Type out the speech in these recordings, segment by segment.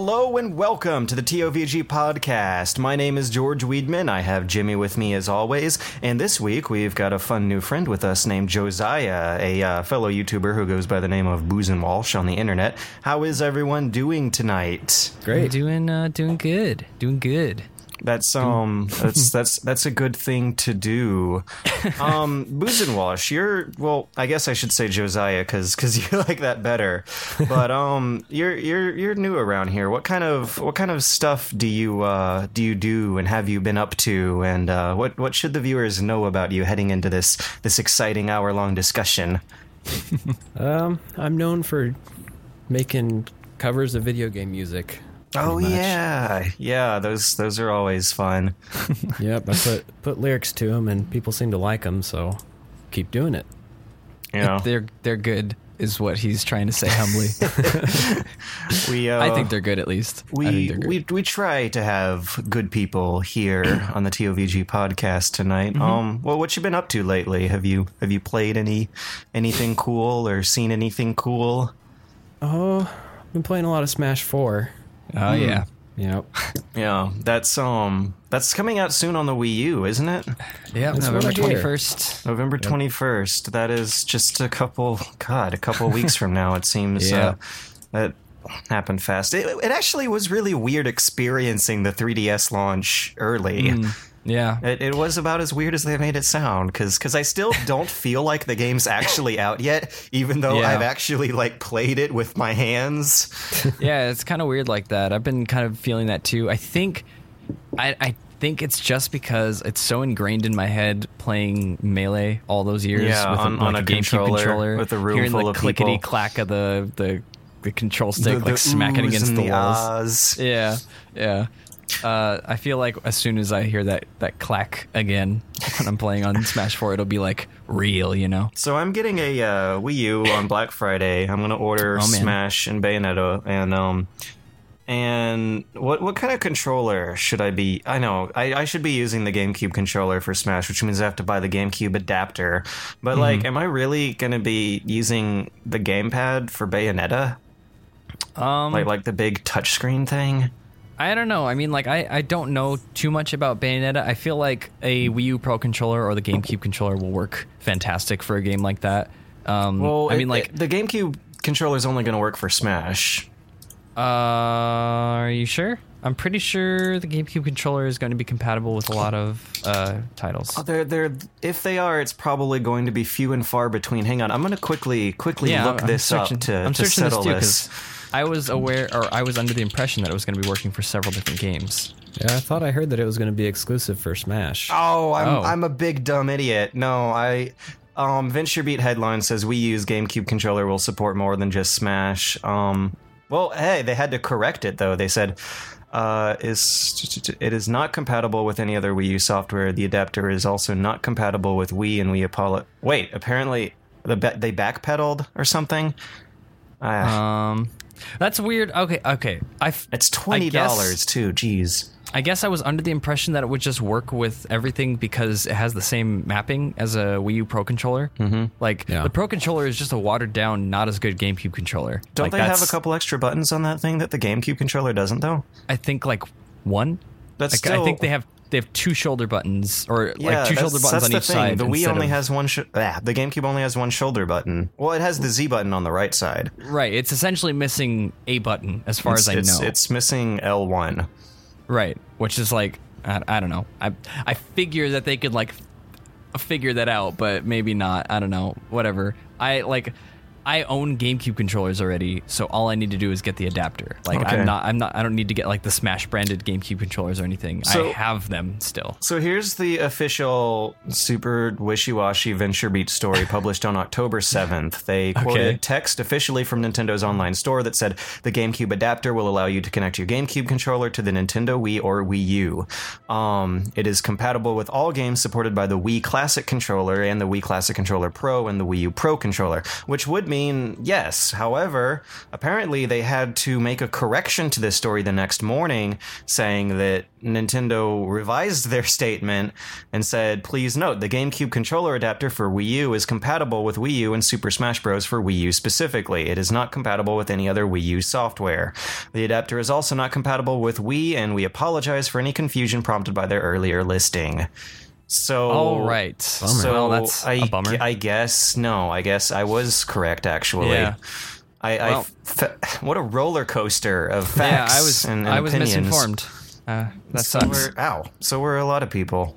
Hello and welcome to the TOVG podcast. My name is George Weidman. I have Jimmy with me as always. And this week we've got a fun new friend with us named Josiah, a uh, fellow YouTuber who goes by the name of BoozinWalsh on the internet. How is everyone doing tonight? Great. Doing uh, doing good. Doing good. That's um that's that's that's a good thing to do. Um Booz Walsh, you're well, I guess I should say Josiah cuz cuz you like that better. But um you're you're you're new around here. What kind of what kind of stuff do you uh do you do and have you been up to and uh what what should the viewers know about you heading into this this exciting hour-long discussion? Um, I'm known for making covers of video game music. Oh much. yeah. Yeah, those those are always fun. Yep, I put put lyrics to them, and people seem to like them, so keep doing it. Yeah. They're they're good, is what he's trying to say humbly. we uh, I think they're good at least. We, we we try to have good people here on the TOVG podcast tonight. Mm-hmm. Um, well, what you been up to lately? Have you have you played any anything cool or seen anything cool? Oh, I've been playing a lot of Smash Four. Oh yeah. Yep. Yeah, that's um that's coming out soon on the Wii U, isn't it? Yeah, That's November twenty first. November twenty first. That is just a couple. God, a couple weeks from now. It seems. Yeah. Uh, that happened fast. It, it actually was really weird experiencing the 3DS launch early. Mm. Yeah. It, it was about as weird as they made it sound because because I still don't feel like the game's actually out yet, even though Yeah. I've actually like played it with my hands. Yeah, it's kind of weird like that. I've been kind of feeling that too. I think I I think it's just because it's so ingrained in my head playing melee all those years Yeah, with on- a, on like a a GameCube controller, controller, with a room hearing full the of clickety people. clack of the the the control stick The- the like smacking against the, the walls. ahs. Yeah, yeah. Uh, I feel like as soon as I hear that that clack again when I'm playing on Smash 4, it'll be like real, you know. So I'm getting a uh, Wii U on Black Friday. I'm gonna order Oh. Smash and Bayonetta, and um, and what what kind of controller should I be? I know I, I should be using the GameCube controller for Smash, which means I have to buy the GameCube adapter. But Mm-hmm. like, am I really gonna be using the gamepad for Bayonetta? Um, Like like the big touchscreen thing? I don't know. I mean, like, I, I don't know too much about Bayonetta. I feel like a Wii U Pro controller or the GameCube controller will work fantastic for a game like that. Um, Well, I mean, it- like, it- the GameCube controller is only gonna work for Smash. uh, are you sure? I'm pretty sure the GameCube controller is going to be compatible with a lot of uh, titles. Oh, they're they're if they are, it's probably going to be few and far between. Hang on, I'm going to quickly quickly look I'm this searching, up to, I'm to settle this too this. because I was aware, or I was under the impression that it was going to be working for several different games. Yeah, I thought I heard that it was going to be exclusive for Smash. Oh, I'm Oh. I'm a big dumb idiot. No, I um VentureBeat headline says we use GameCube controller will support more than just Smash. Um well, hey, they had to correct it though. They said uh, is it is not compatible with any other Wii U software. The adapter is also not compatible with Wii and Wii Apollo. Wait, apparently the ba- they backpedaled or something. Ah, Um, that's weird. Okay, okay. I f- it's twenty dollars too. Jeez. I guess I was under the impression that it would just work with everything because it has the same mapping as a Wii U Pro controller. Mm-hmm. Like Yeah. the Pro controller is just a watered down, not as good GameCube controller. Don't Like, they have a that's- couple extra buttons on that thing that the GameCube controller doesn't though? I think like one. That's Like, still, I think they have they have two shoulder buttons or Yeah, like two shoulder buttons on the each thing. side. The Wii only of- has one. Sh- ah, the GameCube only has one shoulder button. Well, it has the Z button on the right side. right. It's essentially missing a button as far it's, as I it's, know. it's missing L one. Right, which is like I, I don't know. I I figure that they could like figure that out, but maybe not. I don't know. Whatever. I like I own GameCube controllers already, so all I need to do is get the adapter. Like Okay. I'm not I'm not I don't need to get like the Smash branded GameCube controllers or anything. So- I have them still. So here's the official super wishy-washy VentureBeat story published on October 7th. They quoted text officially from Nintendo's online store that said the GameCube adapter will allow you to connect your GameCube controller to the Nintendo Wii or Wii U. Um, it is compatible with all games supported by the Wii Classic controller and the Wii Classic Controller Pro and the Wii U Pro controller, which would mean yes. However, apparently they had to make a correction to this story the next morning, saying that Nintendo revised their statement and said, please note the GameCube controller adapter for Wii U is compatible with Wii U and Super Smash Bros. for Wii U specifically. It is not compatible with any other Wii U software. The adapter is also not compatible with Wii, and we apologize for any confusion prompted by their earlier listing. So, All right. so well, that's I, a bummer. I guess no. I guess I was correct. Actually, Yeah. I, I Well- f- what a roller coaster of facts. yeah. I was and, and I was opinions. misinformed. Uh, that So sucks. we're, ow. So we're a lot of people.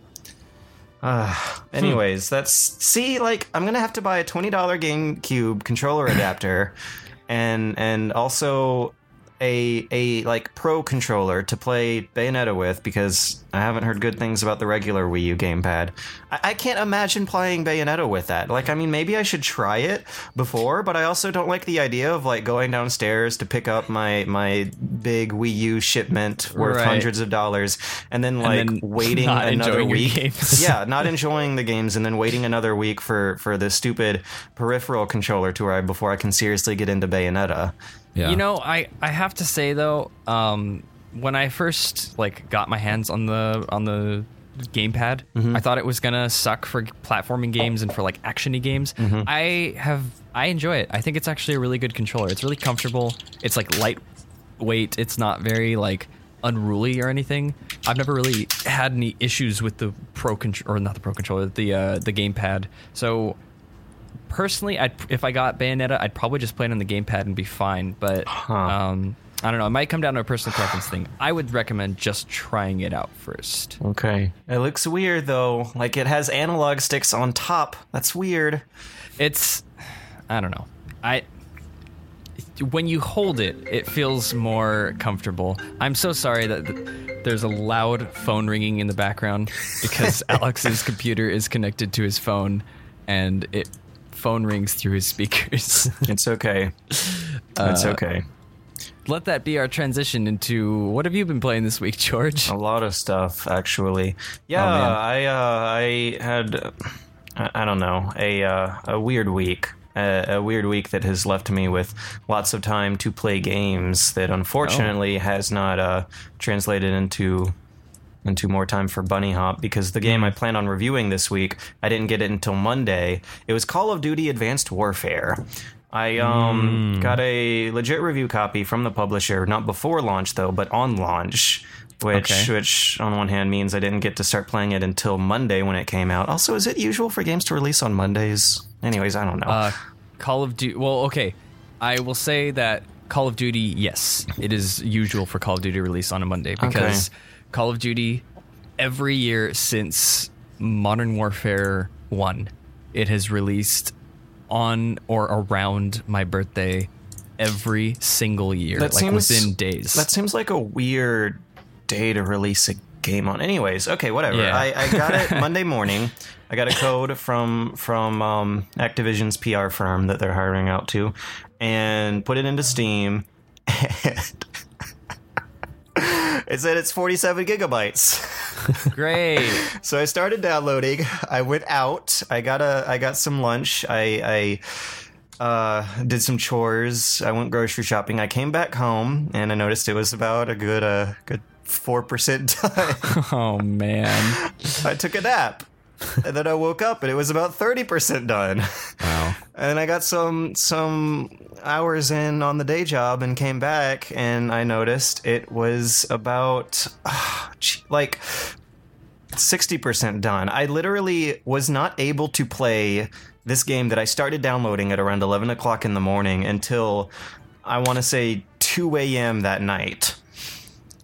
Uh, anyways, that's see, like I'm gonna have to buy a twenty dollar GameCube controller adapter, and and also a a like pro controller to play Bayonetta with because I haven't heard good things about the regular Wii U gamepad. I, I can't imagine playing Bayonetta with that. Like, I mean, maybe I should try it before, but I also don't like the idea of like going downstairs to pick up my my big Wii U shipment worth Right. hundreds of dollars and then like then waiting not another week. yeah, not enjoying the games and then waiting another week for for the stupid peripheral controller to arrive before I can seriously get into Bayonetta. Yeah. You know, I I have to say though, um, when I first like got my hands on the on the gamepad, Mm-hmm. I thought it was gonna suck for platforming games and for like actiony games. Mm-hmm. I have I enjoy it. I think it's actually a really good controller. It's really comfortable. It's like lightweight. It's not very like unruly or anything. I've never really had any issues with the pro control or not the pro controller, the uh, the gamepad. So personally, I'd, if I got Bayonetta, I'd probably just play it on the gamepad and be fine. But um, I don't know. It might come down to a personal preference thing. I would recommend just trying it out first. Okay. It looks weird though. Like it has analog sticks on top. That's weird. It's I don't know. I when you hold it, it feels more comfortable. I'm so sorry that th- there's a loud phone ringing in the background because Alex's computer is connected to his phone and it phone rings through his speakers. It's okay. It's okay. Let that be our transition into what have you been playing this week, George? A lot of stuff, actually. Yeah, Oh. I uh, I had uh, I, I don't know a uh, a weird week. A, a weird week that has left me with lots of time to play games that unfortunately has not uh, translated into into more time for Bunnyhop because the game I plan on reviewing this week, I didn't get it until Monday. It was Call of Duty Advanced Warfare. I um, got a legit review copy from the publisher, not before launch though, but on launch. Which, Okay. which on one hand means I didn't get to start playing it until Monday when it came out. Also, is it usual for games to release on Mondays? Anyways, I don't know. Uh, Call of Duty. Well, okay. I will say that Call of Duty, yes, it is usual for Call of Duty to release on a Monday because Call of Duty, every year since Modern Warfare 1, it has released on or around my birthday every single year, That like seems- within days. That seems like a weird day to release a game on. Anyways, okay, whatever. Yeah. I, I got it Monday morning. I got a code from from um, Activision's PR firm that they're hiring out to, and put it into Steam. And it said it's 47 gigabytes. Great. So I started downloading. I went out. I got a. I got some lunch. I. I uh, did some chores. I went grocery shopping. I came back home and I noticed it was about a good. Uh, good four percent done. oh, man. I took a nap. And then I woke up and it was about 30% done. Wow. And I got some some hours in on the day job and came back and I noticed it was about ah, gee, like 60% done. I literally was not able to play this game that I started downloading at around 11 o'clock in the morning until I want to say 2 a.m. that night.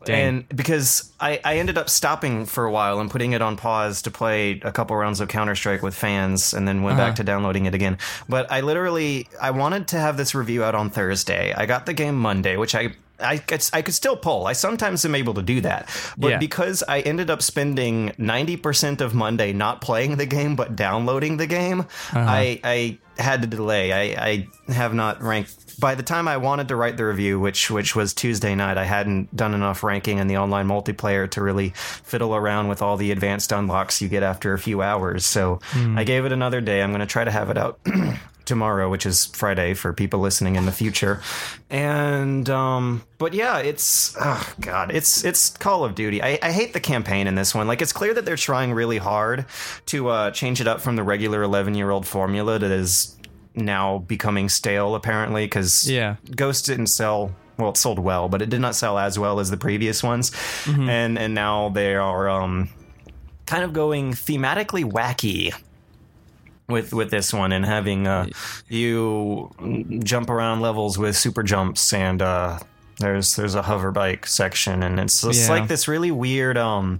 Dang. And because I, I ended up stopping for a while and putting it on pause to play a couple rounds of Counter Strike with fans, and then went back uh-huh. to downloading it again. But I literally I wanted to have this review out on Thursday. I got the game Monday, which I. I could, I could still pull. I sometimes am able to do that. But Yeah. because I ended up spending 90% of Monday not playing the game but downloading the game, uh-huh. I, I had to delay. I, I have not ranked by the time I wanted to write the review, which which was Tuesday night, I hadn't done enough ranking in the online multiplayer to really fiddle around with all the advanced unlocks you get after a few hours. So hmm. I gave it another day. I'm going to try to have it out tomorrow, which is Friday for people listening in the future. And um, but yeah, it's oh god, it's it's Call of Duty. I, I hate the campaign in this one. Like it's clear that they're trying really hard to uh, change it up from the regular eleven year old formula that is now becoming stale apparently because Yeah. Ghost didn't sell well it sold well but it did not sell as well as the previous ones and and now they are um kind of going thematically wacky with with this one and having uh you jump around levels with super jumps and uh there's there's a hover bike section and it's Yeah. like this really weird um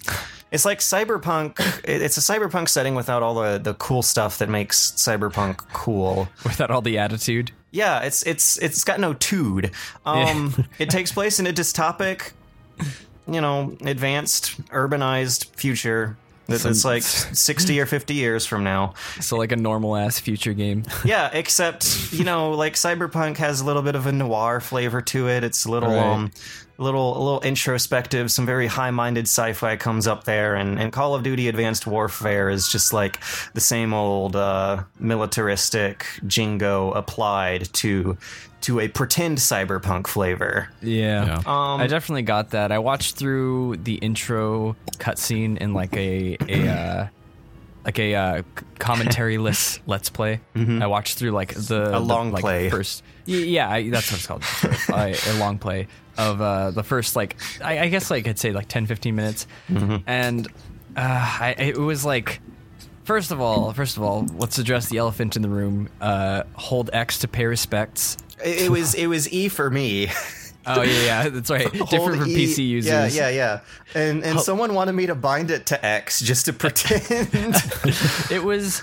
it's like cyberpunk it's a cyberpunk setting without all the the cool stuff that makes cyberpunk cool Without all the attitude. yeah, it's it's it's got no tude. Um, it takes place in a dystopic, you know, advanced, urbanized future. That- That's like sixty or fifty years from now. So like a normal ass future game. Yeah, except you know, like Cyberpunk has a little bit of a noir flavor to it. It's a little Right. um, little a little introspective. Some very high-minded sci-fi comes up there, and and Call of Duty: Advanced Warfare is just like the same old uh, militaristic jingo applied to to a pretend cyberpunk flavor. Yeah. Um, I definitely got that. I watched through the intro cutscene in like a a uh, like a uh, c- commentary list let's play. I watched through like the Mm-hmm. A the, long like, play. first. Yeah, I, that's what it's called. I, a long play of uh, the first like I, I guess like I'd say like 10, 15 minutes, Mm-hmm. and uh, I, it was like. First of all, first of all, let's address the elephant in the room. Uh, hold X to pay respects. It, it was it was E for me. Oh yeah, yeah, that's right. Different from E- PC users. Yeah, yeah, yeah. And and someone wanted me to bind it to X just to pretend. it was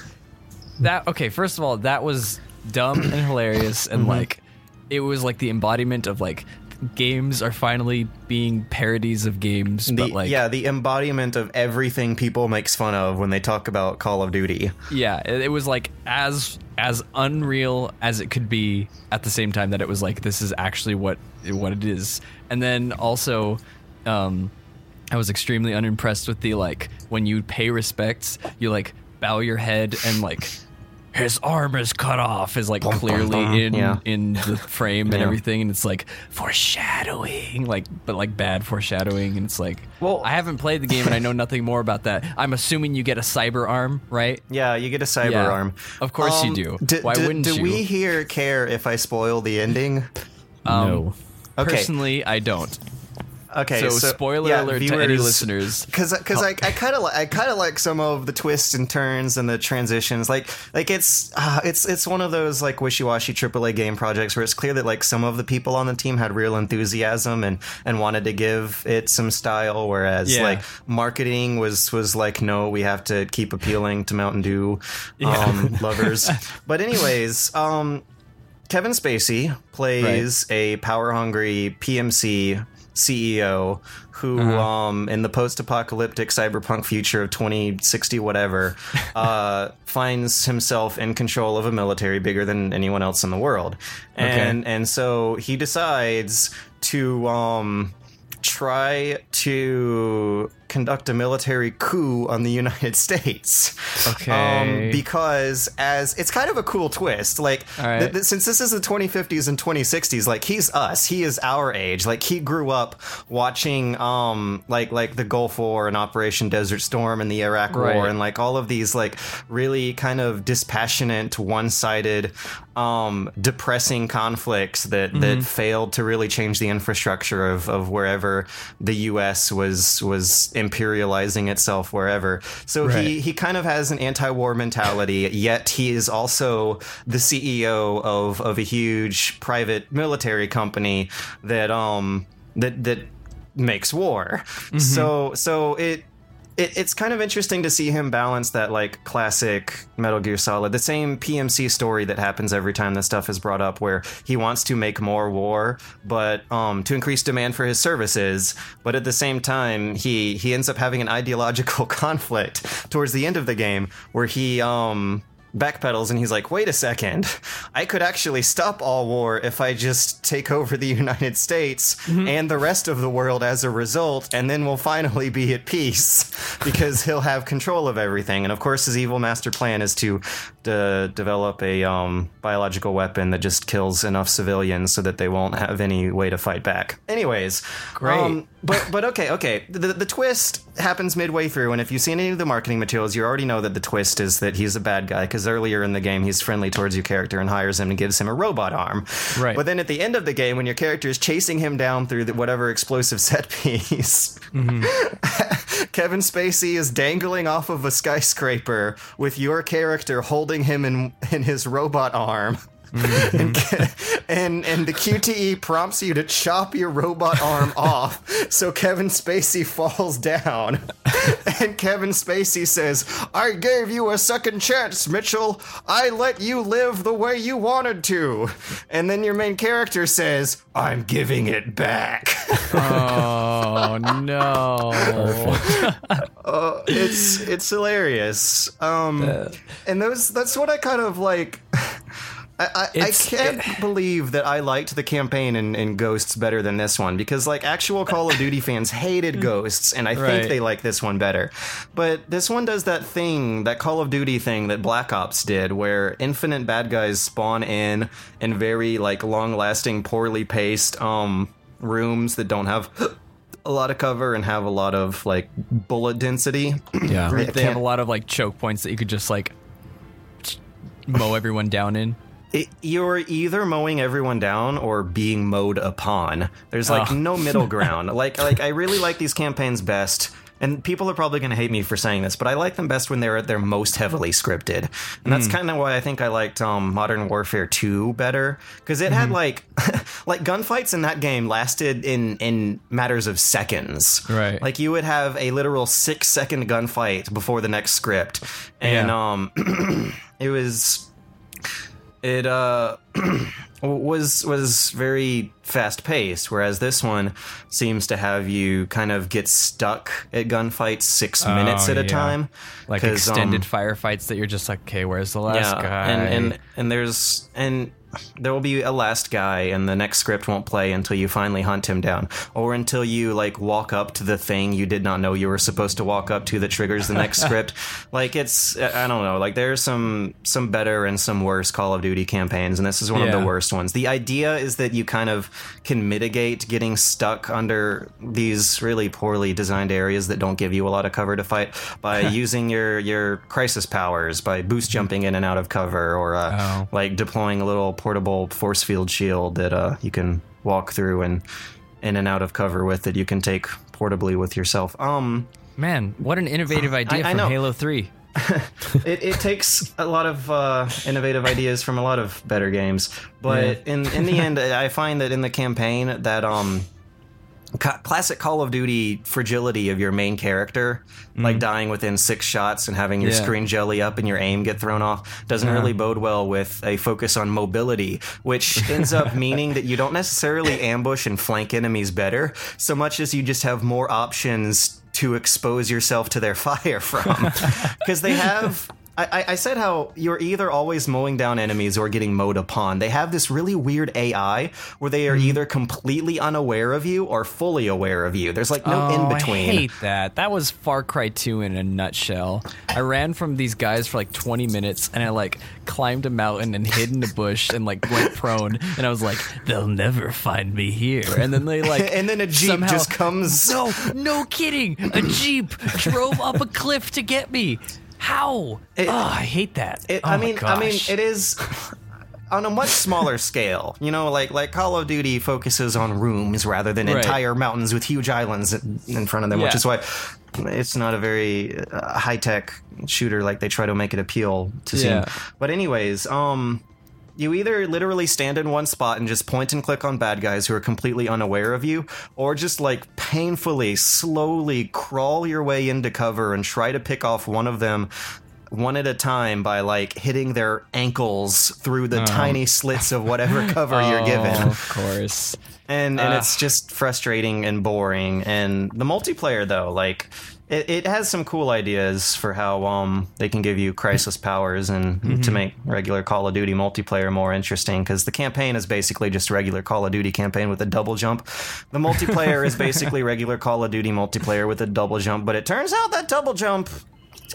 that okay first of all that was dumb and hilarious Mm-hmm. and like it was like the embodiment of like games are finally being parodies of games the, but like yeah, the embodiment of everything people makes fun of when they talk about Call of Duty. yeah it, it was like as as unreal as it could be at the same time that it was like this is actually what what it is and then also um I was extremely unimpressed with the like when you pay respects, you like bow your head and like his arm is cut off is like bum, clearly bum. in Yeah. in the frame and Yeah. everything and it's like foreshadowing like but like bad foreshadowing and it's like Well- I haven't played the game and I know nothing more about that. I'm assuming you get a cyber arm, right? Yeah, you get a cyber Yeah. arm. Of course you Um, do. d- Why d- wouldn't you do you? we here care if I spoil the ending? no. Okay. Personally, I don't. Okay, So, so, spoiler yeah, alert to any listeners. because because I, I kind of like I kind of like some of the twists and turns and the transitions. Like like it's uh, it's it's one of those like wishy-washy AAA game projects where it's clear that like some of the people on the team had real enthusiasm and and wanted to give it some style whereas Yeah. like marketing was was like no we have to keep appealing to Mountain Dew um, lovers. But anyways um Kevin Spacey plays a power hungry PMC CEO who, um, in the post apocalyptic cyberpunk future of 2060, whatever, uh, finds himself in control of a military bigger than anyone else in the world. And, and so he decides to, um, try to conduct a military coup on the United States. Okay. Um, because as it's kind of a cool twist, like right. th- th- since this is the 2050s and 2060s, like he's us, he is our age. Like he grew up watching, um, like like the Gulf War and Operation Desert Storm and the Iraq Right. War and like all of these like really kind of dispassionate, one-sided, um, depressing conflicts that Mm-hmm. that failed to really change the infrastructure of of wherever the U.S. was was imperializing itself wherever. So he Right. he kind of has an anti-war mentality, yet he is also the CEO of of a huge private military company that um that that makes war. So so it. It, it's kind of interesting to see him balance that like classic Metal Gear Solid, the same PMC story that happens every time this stuff is brought up, where he wants to make more war, but um, to increase demand for his services, but at the same time he he ends up having an ideological conflict towards the end of the game where he um backpedals and he's like, wait a second, I could actually stop all war if I just take over the United States and the rest of the world as a result, and then we'll finally be at peace. because he'll have control of everything. And of course, his evil master plan is to de- develop a um, biological weapon that just kills enough civilians so that they won't have any way to fight back. Anyways, Great. um, but but okay, okay. The, the twist happens midway through, and if you've seen any of the marketing materials, you already know that the twist is that he's a bad guy because earlier in the game he's friendly towards your character and hires him and gives him a robot arm. Right. But then at the end of the game, when your character is chasing him down through the, whatever explosive set piece, mm-hmm. Kevin Spacey is dangling off of a skyscraper with your character holding him in in his robot arm. And, and and the QTE prompts you to chop your robot arm off so Kevin Spacey falls down. And Kevin Spacey says, "I gave you a second chance, Mitchell. I let you live the way you wanted to." And then your main character says, "I'm giving it back." Oh no! it's it's hilarious. Um, and those that's what I kind of like. I, I, I can't believe that I liked the campaign in, in Ghosts better than this one because like actual Call of Duty fans hated Ghosts and I think they like this one better. But this one does that thing, that Call of Duty thing that Black Ops did where infinite bad guys spawn in in very like long lasting, poorly paced um rooms that don't have a lot of cover and have a lot of like bullet density. Yeah. They have a lot of like choke points that you could just like mow everyone down in. It, you're either mowing everyone down or being mowed upon. There's like Oh. no middle ground. like like I really like these campaigns best. And people are probably going to hate me for saying this, but I like them best when they're at their most heavily scripted. And that's kind of why I think I liked um, Modern Warfare 2 better because it had like like gunfights in that game lasted in in matters of seconds. Right. Like you would have a literal 6 second gunfight before the next script. And Yeah. um it was it uh was was very fast paced whereas this one seems to have you kind of get stuck at gunfights 6 minutes at a yeah. time Like um, extended firefights that you're just like, okay, where's the last guy? and and and there's and there will be a last guy and the next script won't play until you finally hunt him down. Or until you like walk up to the thing you did not know you were supposed to walk up to that triggers the next script. Like it's i don't know like there's some some better and some worse call of duty campaigns and this is one of the worst ones. The idea is that you kind of can mitigate getting stuck under these really poorly designed areas that don't give you a lot of cover to fight by using your your crisis powers by boost jumping in and out of cover or uh, Oh. like deploying a little portable force field shield that uh, you can walk through and in and out of cover with that you can take portably with yourself um Man, what an innovative idea I from know. Halo 3. it, it takes a lot of uh, innovative ideas from a lot of better games, but in in the end, I find that in the campaign that um. Classic Call of Duty fragility of your main character, like mm-hmm. dying within six shots and having your Yeah. screen jelly up and your aim get thrown off, doesn't really bode well with a focus on mobility, which ends up meaning that you don't necessarily ambush and flank enemies better, so much as you just have more options to expose yourself to their fire from. Because they have. I, I- said how you're either always mowing down enemies or getting mowed upon. They have this really weird AI where they are mm-hmm. either completely unaware of you or fully aware of you. There's like no oh, in between. I hate that. That was Far Cry 2 in a nutshell. I ran from these guys for like 20 minutes and I like climbed a mountain and hid in a bush and like went prone and I was like, they'll never find me here. And then they like and then a jeep somehow- just comes. No, no kidding. A Jeep drove up a cliff to get me. How? It- oh, I hate that. It, oh I mean, I mean, it is on a much smaller scale. You know, like like Call of Duty focuses on rooms rather than Right. entire mountains with huge islands in front of them, which is why it's not a very uh, high tech shooter. Like they try to make it appeal to Yeah. seem. But anyways, um. You either literally stand in one spot and just point and click on bad guys who are completely unaware of you, or just like painfully, slowly crawl your way into cover and try to pick off one of them one at a time by like hitting their ankles through the tiny slits of whatever cover you're Oh, given. Of course. And and Ah. it's just frustrating and boring. And the multiplayer though, like it, it has some cool ideas for how um they can give you crisis powers and to make regular Call of Duty multiplayer more interesting because the campaign is basically just regular Call of Duty campaign with a double jump. The multiplayer is basically regular Call of Duty multiplayer with a double jump, but it turns out that double jump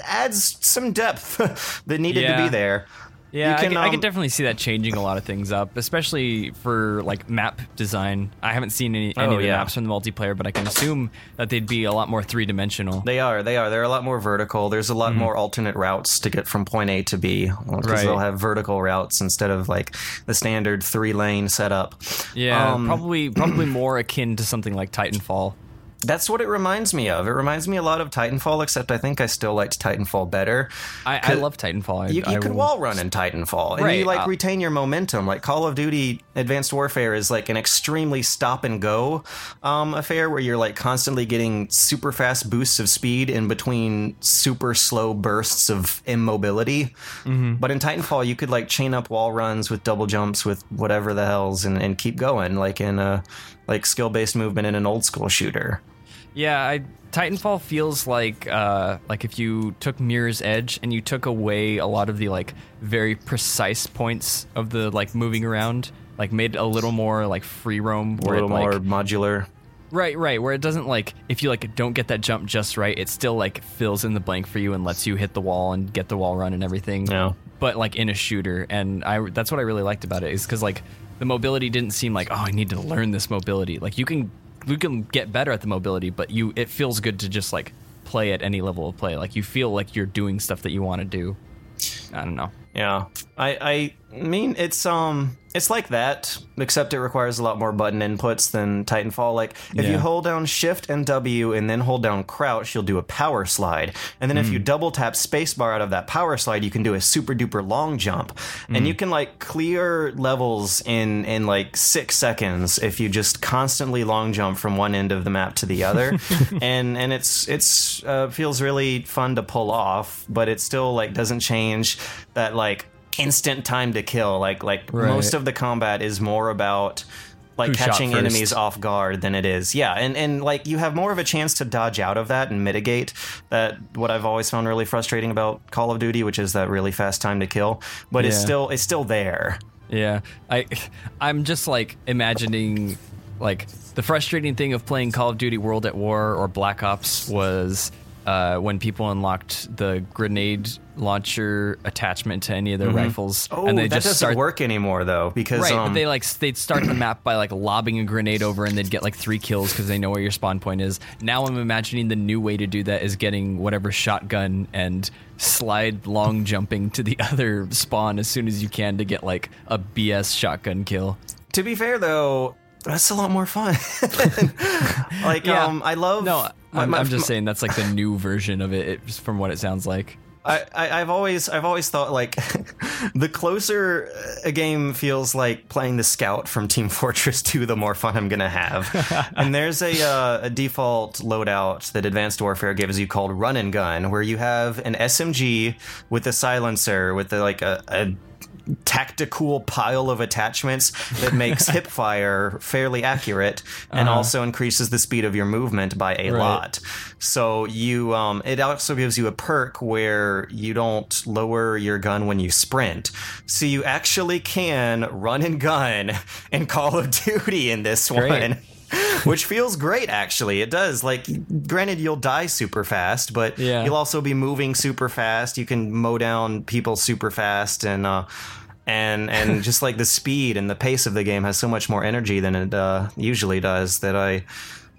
adds some depth that needed to be there. Yeah, You I, can, can, I um, can definitely see that changing a lot of things up, especially for like map design. I haven't seen any, any Oh, of the yeah. maps from the multiplayer, but I can assume that they'd be a lot more three dimensional. They are. They are. They're a lot more vertical. There's a lot more alternate routes to get from point A to B because Mm-hmm. Right. they'll have vertical routes instead of like the standard three lane setup. Yeah, Um, probably probably more akin to something like Titanfall. That's what it reminds me of. It reminds me a lot of Titanfall, except I think I still liked Titanfall better. I, I love Titanfall. I, You, you I could wall run in Titanfall, and Right, you like uh, retain your momentum. Like Call of Duty Advanced Warfare is like an extremely stop and go um, affair where you're like constantly getting super fast boosts of speed in between super slow bursts of immobility. Mm-hmm. But in Titanfall, you could like chain up wall runs with double jumps with whatever the hell's and, and keep going, like in a like skill based movement in an old school shooter. Yeah, I, Titanfall feels like uh, like if you took Mirror's Edge and you took away a lot of the like very precise points of the like moving around, like made it a little more like free roam, A little it, like, more modular. Right, right. Where it doesn't like if you like don't get that jump just right, it still like fills in the blank for you and lets you hit the wall and get the wall run and everything. Yeah. But like in a shooter, and I that's what I really liked about it is because like the mobility didn't seem like oh I need to learn this mobility. Like you can you can get better at the mobility, but you it feels good to just like play at any level of play. Like you feel like you're doing stuff that you want to do. I don't know. Yeah, I I mean it's um it's like that, except it requires a lot more button inputs than Titanfall. Like if you hold down Shift and W and then hold down Crouch, you'll do a power slide, and then if you double tap spacebar out of that power slide, you can do a super duper long jump, and you can like clear levels in in like six seconds if you just constantly long jump from one end of the map to the other, and and it's it's uh, feels really fun to pull off, but it still like doesn't change that like instant time to kill. Like like Right. most of the combat is more about like Who catching enemies off guard than it is. Yeah, and and like you have more of a chance to dodge out of that and mitigate that. What I've always found really frustrating about Call of Duty, which is that really fast time to kill, but it's still it's still there. Yeah, I, I'm just like imagining, like the frustrating thing of playing Call of Duty World at War or Black Ops was uh, when people unlocked the grenade launcher attachment to any of their rifles, Oh, and they that just doesn't start. work anymore though because Right, um, but they like they'd start the map by like lobbing a grenade over, and they'd get like three kills because they know where your spawn point is. Now I'm imagining the new way to do that is getting whatever shotgun and slide long jumping to the other spawn as soon as you can to get like a BS shotgun kill. to be fair though. That's a lot more fun. like, Yeah. um, I love. No, my- I'm, my- I'm just saying that's like the new version of it, it from what it sounds like. I, I, I've always I've always thought like the closer a game feels like playing the scout from Team Fortress 2, the more fun I'm gonna have. and there's a uh, a default loadout that Advanced Warfare gives you called Run and Gun, where you have an SMG with a silencer with the, like a, a tactical pile of attachments that makes hip fire fairly accurate and also increases the speed of your movement by a Right. lot. So you um it also gives you a perk where you don't lower your gun when you sprint. So you actually can run and gun in Call of Duty in this Great. one. Which feels great, actually. It does. Like, granted, you'll die super fast, but Yeah. you'll also be moving super fast. You can mow down people super fast, and uh, and and just like the speed and the pace of the game has so much more energy than it uh, usually does. That I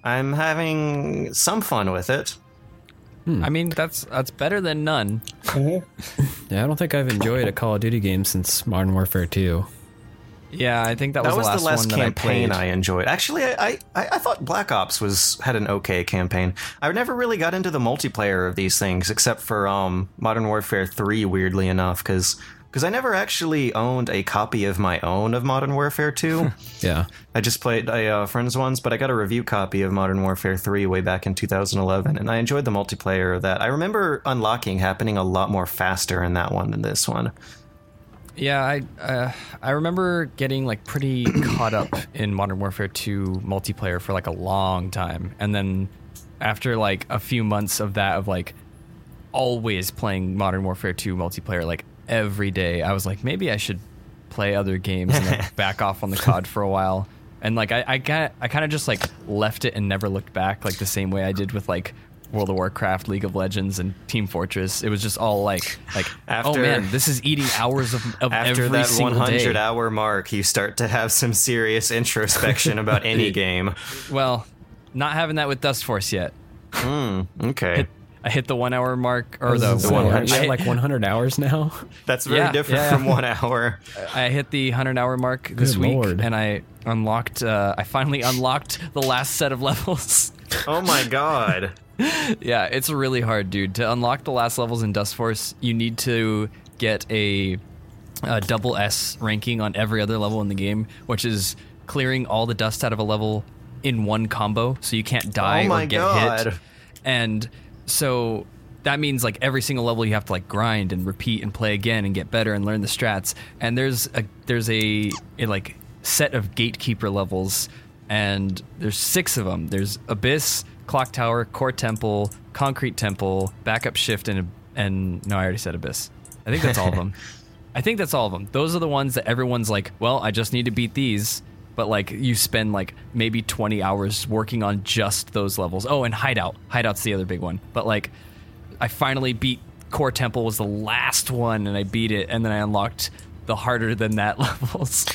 I'm having some fun with it. I mean, that's that's better than none. Yeah, I don't think I've enjoyed a Call of Duty game since Modern Warfare 2. Yeah, I think that, That was the the last, last one campaign that I I, enjoyed. Actually, I, I I thought Black Ops was had an okay campaign. I never really got into the multiplayer of these things, except for um, Modern Warfare Three. Weirdly enough, because I never actually owned a copy of my own of Modern Warfare Two. Yeah. I just played a uh, friend's ones, but I got a review copy of Modern Warfare 3 way back in 2011, and I enjoyed the multiplayer of that. I remember unlocking happening a lot more faster in that one than this one. Yeah, I uh, I remember getting like pretty caught up in Modern Warfare 2 multiplayer for like a long time, and then after like a few months of that of like always playing Modern Warfare 2 multiplayer like every day, I was like maybe I should play other games and like back off on the COD for a while. And like I I got I kind of just like left it and never looked back like the same way I did with like World of Warcraft, League of Legends, and Team Fortress. It was just all like like oh man, this is eating hours of, of After every that 100 day. hour mark, you start to have some serious introspection about any game. Well, not having that with Dustforce yet. Hmm, okay. I hit the one hour mark or The the, one, I, aren't hit, like 100 hours now? That's very Yeah, different yeah. from one hour. I hit the hundred hour mark this week, lord. and I unlocked. Uh, I finally unlocked the last set of levels. Oh my god. yeah, it's really hard, dude. To unlock the last levels in Dustforce, you need to get a, a double S ranking on every other level in the game, which is clearing all the dust out of a level in one combo, so you can't die Oh my or get God. hit. And so that means like every single level you have to like grind and repeat and play again and get better and learn the strats. And there's a there's a, a like set of gatekeeper levels and there's six of them. There's Abyss, Clock Tower, Core Temple, Concrete Temple, Backup Shift, and and no, I already said Abyss. I think that's all of them. I think that's all of them. Those are the ones that everyone's like, well, I just need to beat these. But like you spend like maybe 20 hours working on just those levels. Oh, and Hideout. Hideout's the other big one. But like I finally beat Core Temple was the last one and I beat it and then I unlocked the harder than that levels.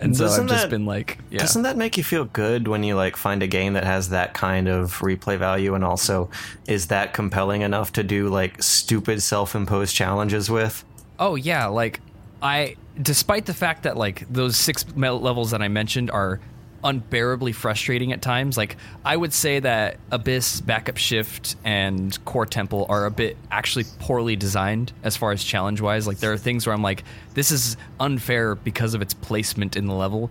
and so Doesn't I've just that- been like, yeah. Doesn't that make you feel good when you like find a game that has that kind of replay value and also is that compelling enough to do like stupid self-imposed challenges with? Oh yeah, like I despite the fact that like those six levels that I mentioned are unbearably frustrating at times, like I would say that Abyss, Backup Shift and Core Temple are a bit actually poorly designed as far as challenge wise. Like there are things where I'm like this is unfair because of its placement in the level.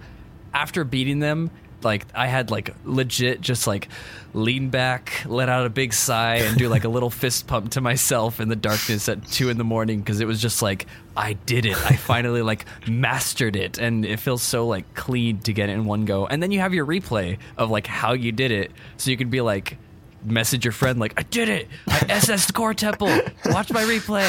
After beating them, like I had like legit just like lean back, let out a big sigh, and do like a little fist pump to myself in the darkness at two in the morning because it was just like I did it. I finally like mastered it, and it feels so like clean to get it in one go. And then you have your replay of like how you did it, so you could be like message your friend like I did it. I SS Core Temple. Watch my replay.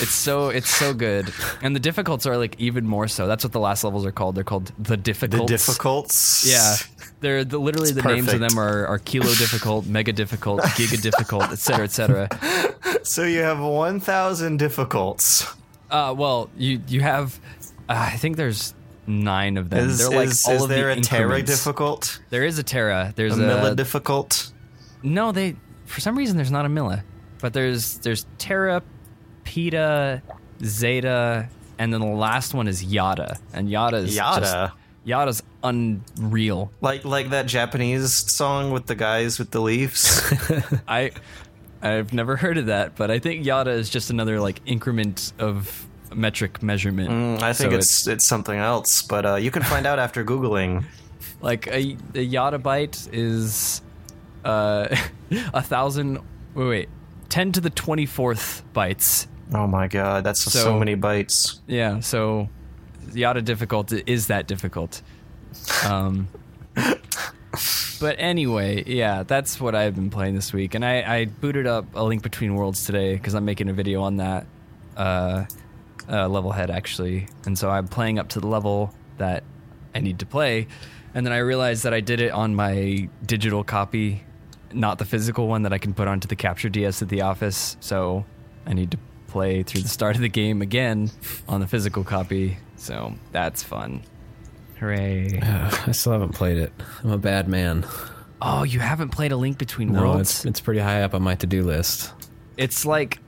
It's so it's so good, and the difficulties are like even more so. That's what the last levels are called. They're called the difficults. The difficults. difficults. Yeah, they're the, literally the names of them are, are kilo difficult, mega difficult, giga difficult, etc., etc. So you have 1000 difficults. Uh, well, you you have, uh, I think there's nine of them. Is, they're like is, all is of there the a Tera difficult? There is a Tera. There's A a, Milla difficult? No. They for some reason there's not a Milla, but there's there's Tera, Peta, Zetta, and then the last one is Yada, and Yada is Yada? Just, Yada's unreal. Like like that Japanese song with the guys with the leaves? I I've never heard of that, but I think Yotta is just another like increment of metric measurement. Mm, I think So it's it's something else, but uh, you can find out after googling. like a, a Yotta byte is uh a thousand wait wait ten to the twenty fourth bytes. Oh my god, that's so, So- many bytes. Yeah, so Yotta difficult is that difficult. Um But anyway, yeah, that's what I've been playing this week, and I, I booted up a Link Between Worlds today because I'm making a video on that uh, uh, level head actually, and so I'm playing up to the level that I need to play, and then I realized that I did it on my digital copy, not the physical one that I can put onto the capture DS at the office. So I need to play through the start of the game again on the physical copy. So that's fun. Hooray! I still haven't played it. I'm a bad man. Oh, you haven't played a Link Between No, Worlds? it's it's pretty high up on my to do list. it's like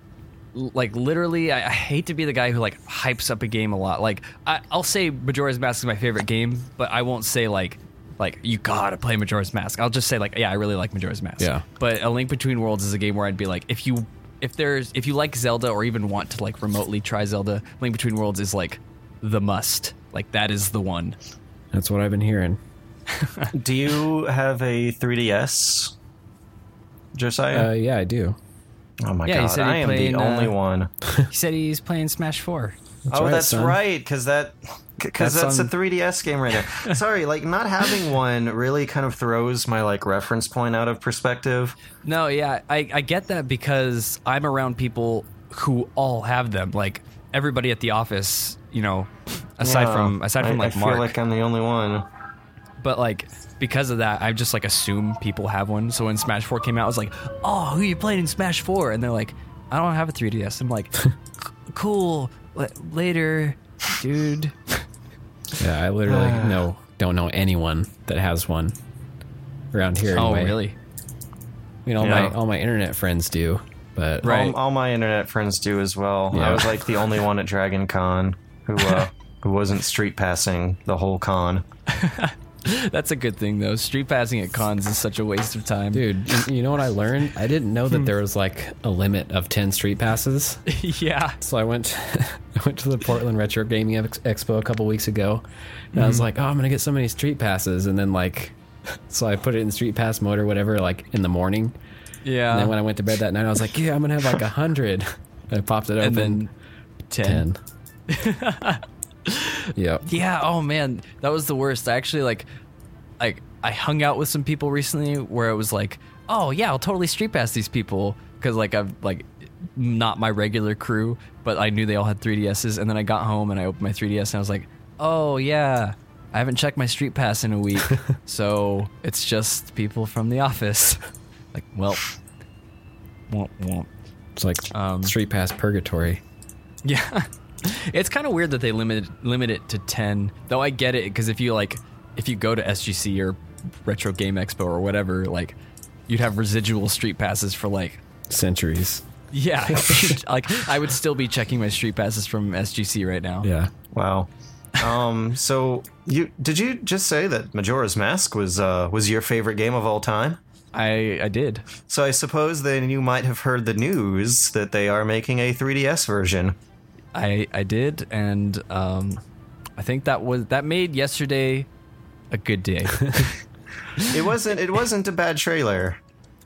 like literally I, I hate to be the guy who like hypes up a game a lot like I, i'll say majora's mask is my favorite game but i won't say like like you gotta play majora's mask i'll just say like yeah i really like majora's mask Yeah. but a link between worlds is a game where i'd be like if you if there's if you like zelda or even want to like remotely try zelda link between worlds is like the must like that is the one That's what I've been hearing. Do you have a 3DS, Josiah? Uh, yeah, I do. oh my yeah, he god, said I am played, the uh, only one. he said he's playing smash 4 oh, right, that's son. right, because that because That's that's, on- a 3DS game right there. Sorry, like not having one really kind of throws my like reference point out of perspective. No, yeah, I, I get that because I'm around people who all have them. Like everybody at the office, you know, aside Yeah, from aside from I, like I Mark, feel like I'm the only one. but like because of that, I just like assume people have one. So when Smash Four came out, I was like, "Oh, who you playing in Smash 4? And they're like, "I don't have a 3DS." I'm like, "Cool, later, dude." Yeah, I literally Ah. know don't know anyone that has one around here. Oh, anyway. really? You know, all Yeah. my all my internet friends do, but Right. All, all my internet friends do as well. Yeah. I was like the only one at Dragon Con who uh, who wasn't street passing the whole con. That's a good thing though. Street passing at cons is such a waste of time. Dude, you know what I learned? I didn't know that hmm. there was like a limit of 10 street passes. yeah. So I went I went to the Portland Retro Gaming Ex- Expo a couple weeks ago. And mm-hmm. I was hmm. like, "Oh, I'm going to get so many street passes." And then like so I put it in street pass mode or whatever like in the morning. Yeah. And then when I went to bed that night, I was like, "Yeah, I'm going to have like a 100." I popped it open. And then 10. 10 yeah. Yeah. Oh man, that was the worst. I actually like, like I hung out with some people recently where it was like, oh yeah, I'll totally street pass these people because like I've like not my regular crew, but I knew they all had 3DSs, and then I got home and I opened my 3DS and I was like, oh yeah. I haven't checked my street pass in a week, so it's just people from the office. like, well, womp womp. It's like um, street pass purgatory. Yeah. It's kind of weird that they limit limit it to 10. Though I get it because if you like if you go to SGC or Retro Game Expo or whatever, like you'd have residual street passes for like Centuries. yeah, like I would still be checking my street passes from SGC right now. Yeah. Wow. Um. So you did you just say that Majora's Mask was uh was your favorite game of all time? I I did. So I suppose then you might have heard the news that they are making a 3DS version. I I did and um I think that was that made yesterday a good day. It wasn't. It wasn't a bad trailer.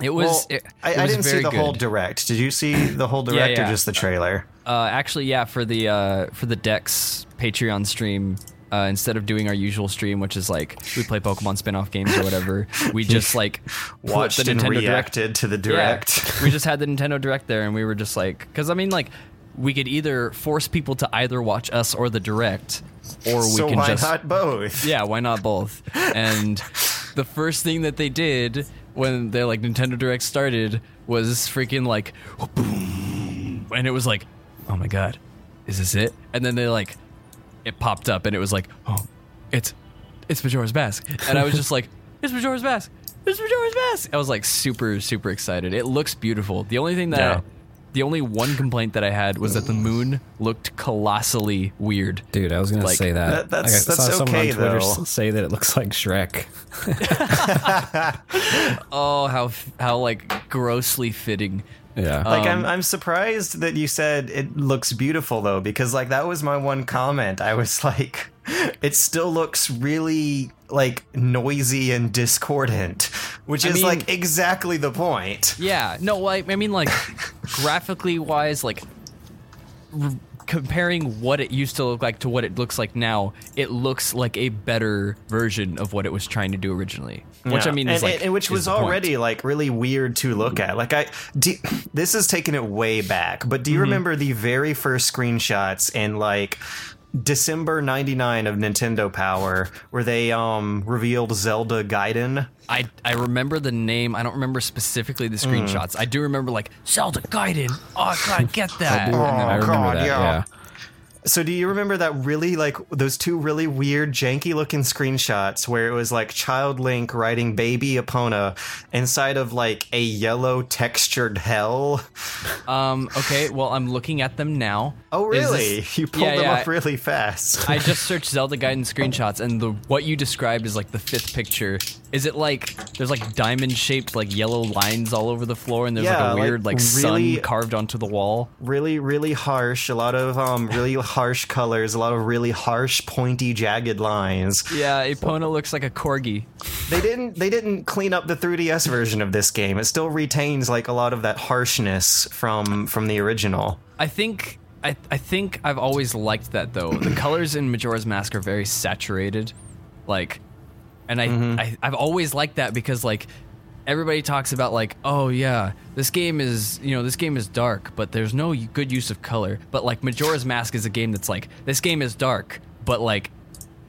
It was Well, it, I, it I was didn't see the whole direct. Did you see the whole direct yeah. or just the trailer? Uh, actually, yeah, for the uh, for the Dex Patreon stream, uh, instead of doing our usual stream, which is like we play Pokemon spin-off games or whatever, we just like Watched the and Nintendo Direct. reacted to the Yeah, direct. we just had the Nintendo Direct there, and we were just like, because I mean, like, we could either force people to either watch us or the Direct, or we so can why just not both? yeah, why not both? And the first thing that they did when their like Nintendo Direct started was freaking like boom, and it was like, oh my god, is this it? And then they like, it popped up and it was like, oh, it's it's Majora's Mask, and I was just like, it's Majora's Mask. It's Majora's Mask. I was like super super excited. It looks beautiful. The only thing that Yeah. The only one complaint that I had was that the moon looked colossally weird. Dude, I was gonna Like, say that. That- that's- I saw that's someone okay, on Twitter though. say that it looks like Shrek. Oh, how how like grossly fitting. Yeah. Like Um, I'm, I'm surprised that you said it looks beautiful though, because like that was my one comment. I was like, it still looks really like noisy and discordant, which I is mean- like exactly the point. Yeah, no, like I mean, like graphically wise, like r- comparing what it used to look like to what it looks like now, it looks like a better version of what it was trying to do originally. Which Yeah. I mean, and, like, and- and which was the point. already like really weird to look at. Like I, do, this is taking it way back. But do Mm-hmm. you remember the very first screenshots and like December '99 of Nintendo Power, where they um revealed Zelda Gaiden? I I remember the name. I don't remember specifically the screenshots. I do remember like Zelda Gaiden. Oh, I gotta get that. Oh, I remember God, that. yeah. Yeah. So do you remember that really like those two really weird janky looking screenshots where it was like child Link riding baby Epona inside of like a yellow textured hell? Um. Okay. Well, I'm looking at them now. Oh really? this- you pulled Yeah, them yeah. up really fast. I just searched Zelda Gaiden screenshots, and the what you described is like the fifth picture. Is it like there's like diamond shaped like yellow lines all over the floor, and there's Yeah, like a like, weird like, really- sun carved onto the wall? really really harsh, a lot of um really harsh colors, a lot of really harsh pointy jagged lines. Yeah, Epona looks like a corgi. They didn't they didn't clean up the 3DS version of this game. It still retains like a lot of that harshness from from the original. I think I, I think I've always liked that though. The colors in Majora's Mask are very saturated, like, and I, mm-hmm. I I've always liked that because like everybody talks about like oh yeah this game is you know this game is dark but there's no good use of color. But like Majora's Mask is a game that's like this game is dark but like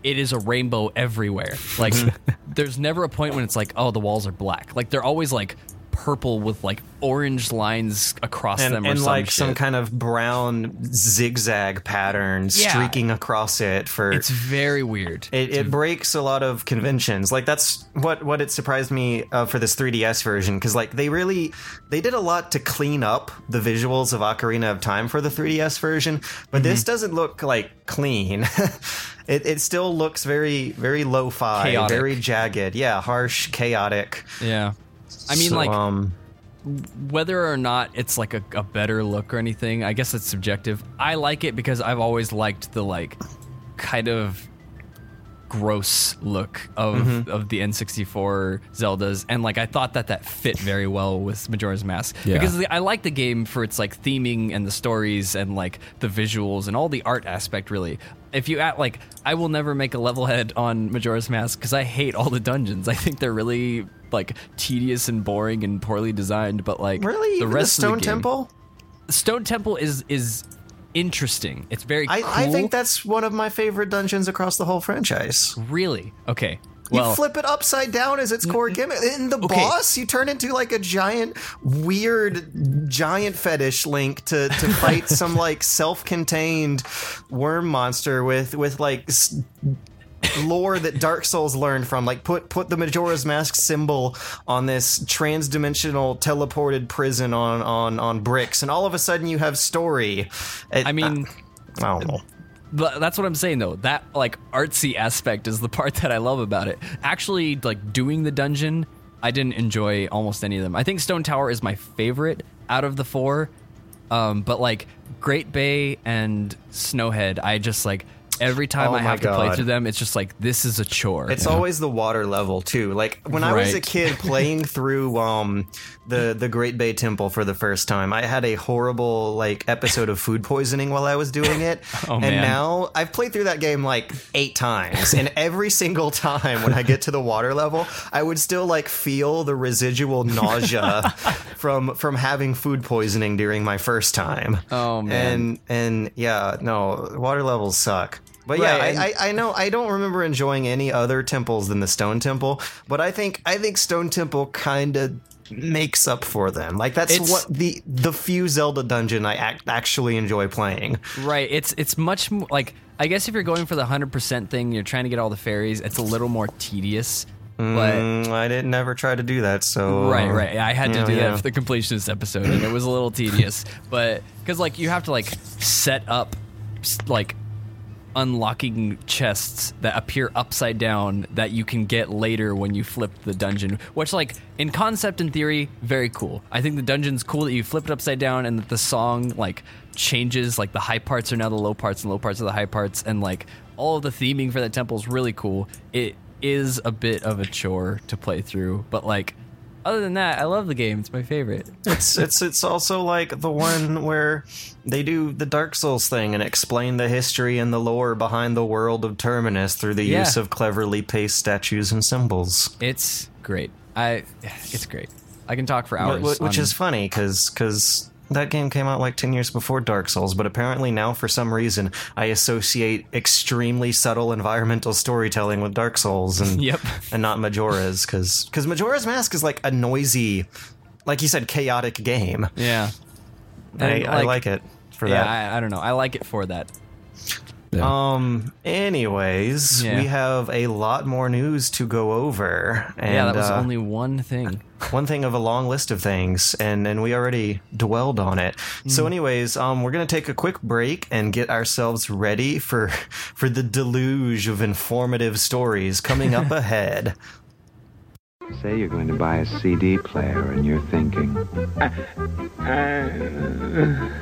it is a rainbow everywhere. Like mm-hmm. there's never a point when it's like oh the walls are black. Like they're always like purple with like orange lines across and, them or and some like some kind of brown zigzag pattern Yeah. streaking across it for it's very weird. It, it breaks a lot of conventions. Like that's what what it surprised me uh, for this 3ds version because like they really they did a lot to clean up the visuals of ocarina of time for the 3ds version but this Mm-hmm. doesn't look like clean. It, it still looks very very lo-fi Chaotic. very jagged. Yeah harsh chaotic. Yeah I mean So, like um whether or not it's like a, a better look or anything, I guess it's subjective. I like it because I've always liked the like kind of gross look of Mm-hmm. of the N64 Zeldas, and like I thought that that fit very well with Majora's Mask Yeah. because I like the game for its like theming and the stories and like the visuals and all the art aspect. Really, if you at like I will never make a level head on Majora's Mask because I hate all the dungeons. I think they're really like tedious and boring and poorly designed. But like really the Even rest the stone of the game, temple Stone Temple is is interesting. It's very I, cool. I think that's one of my favorite dungeons across the whole franchise. really okay. You flip it upside down as its mm, core mm. gimmick. In the Okay. boss, you turn into like a giant, weird, giant fetish link to, to fight some like self-contained worm monster with with like lore that Dark Souls learned from. Like put put the Majora's Mask symbol on this trans-dimensional teleported prison on on on bricks, and all of a sudden you have story. It- I mean. I don't know. But that's what I'm saying though. That like artsy aspect is the part that I love about it. Actually, like doing the dungeon, I didn't enjoy almost any of them. I think Stone Tower is my favorite out of the four. Um, but like Great Bay and Snowhead, I just like every time Oh I have to play through them, it's just like this is a chore. It's always the water level too. Like when I was a kid playing through um the the Great Bay Temple for the first time, I had a horrible like episode of food poisoning while I was doing it. Oh, and man. now I've played through that game like 8 times and every single time when I get to the water level, I would still like feel the residual nausea from from having food poisoning during my first time. Oh, man. And and yeah, no, water levels suck. But yeah, Right, I, I, I know I don't remember enjoying any other temples than the Stone Temple, but I think I think Stone Temple kind of makes up for them. Like that's It's- what the the few Zelda dungeon I ac- actually enjoy playing. Right. It's it's much more like I guess if you're going for the hundred percent thing, you're trying to get all the fairies. It's a little more tedious. But Mm, I didn't never try to do that, so right, right. I had to do yeah. that for the completionist episode, and it was a little tedious. But because like you have to like set up like unlocking chests that appear upside down that you can get later when you flip the dungeon which like in concept and theory very cool. I think the dungeon's cool that you flip it upside down and that the song like changes like the high parts are now the low parts and low parts are the high parts and like all of the theming for that temple is really cool. It is a bit of a chore to play through but like other than that i love the game it's my favorite it's it's it's also like the one where they do the Dark Souls thing and explain the history and the lore behind the world of Termina through the Yeah. use of cleverly paced statues and symbols. it's great i it's great i can talk for hours Wh- Which on- is funny because because that game came out like 10 years before Dark Souls, but apparently now for some reason I associate extremely subtle environmental storytelling with Dark Souls and Yep. and not Majora's cuz cuz Majora's Mask is like a noisy like you said chaotic game. yeah I, And, I like it for yeah, that. I, I don't know. I like it for that. Um. Anyways, Yeah. we have a lot more news to go over. And, yeah, that was uh, only one thing. one thing of a long list of things, and and we already dwelled on it. So, anyways, um, we're gonna take a quick break and get ourselves ready for for the deluge of informative stories coming up ahead. Say you're going to buy a CD player and you're thinking.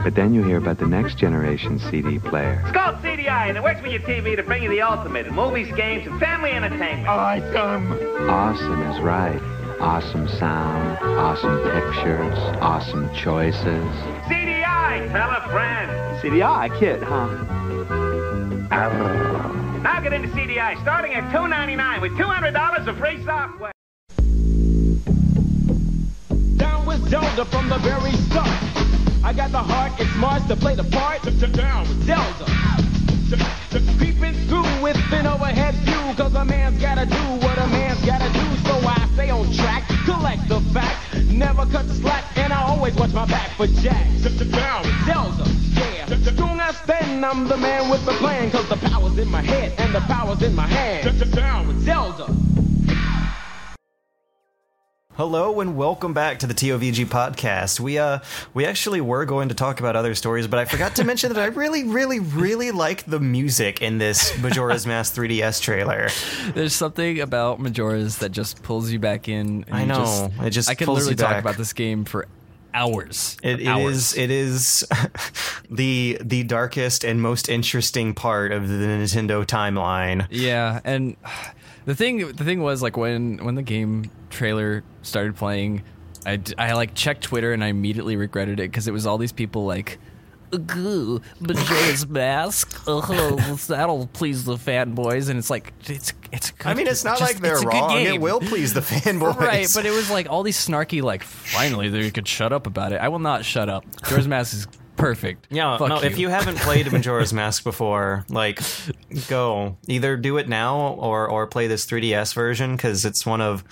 But then you hear about the next generation CD player. It's called CDI, and it works with your TV to bring you the ultimate in movies, games, and family entertainment. Awesome Awesome is right. Awesome sound, awesome pictures, awesome choices. CDI! CDI, tell a friend. CDI, kid, huh? Now get into CDI, starting at $2.99 with $200 of free software. With Zelda from the very start. I got the heart, it's Mars to play the part. Down with Zelda. Peeping through with an overhead view, cause a man's gotta do what a man's gotta do. So I stay on track, collect the facts, never cut the slack, and I always watch my back for jacks. Down with Zelda, yeah. Don't understand I'm the man with the plan, cause the power's in my head and the power's in my hand. Down with Zelda. Hello and welcome back to the TOVG podcast. We uh we actually were going to talk about other stories, but I forgot to mention that I really, really, really like the music in this Majora's Mask 3DS trailer. There's something about Majora's that just pulls you back in. and I know. just- It just I could pulls literally talk about this game for hours. It, it hours. is it is the the darkest and most interesting part of the Nintendo timeline. Yeah, and the thing the thing was like when when the game trailer started playing, I, I like checked Twitter and I immediately regretted it because it was all these people like. Goo, Majora's Mask. Oh, that'll please the fanboys, and it's like it's it's. Good. I mean, it's not just- like they're it's a good wrong. It will please the fanboys. Right, but it was like all these snarky, like, finally they could shut up about it. I will not shut up. Majora's Mask is perfect. Yeah, Fuck no, if you haven't played Majora's Mask before, like, go. Either do it now or or play this 3DS version because it's one of.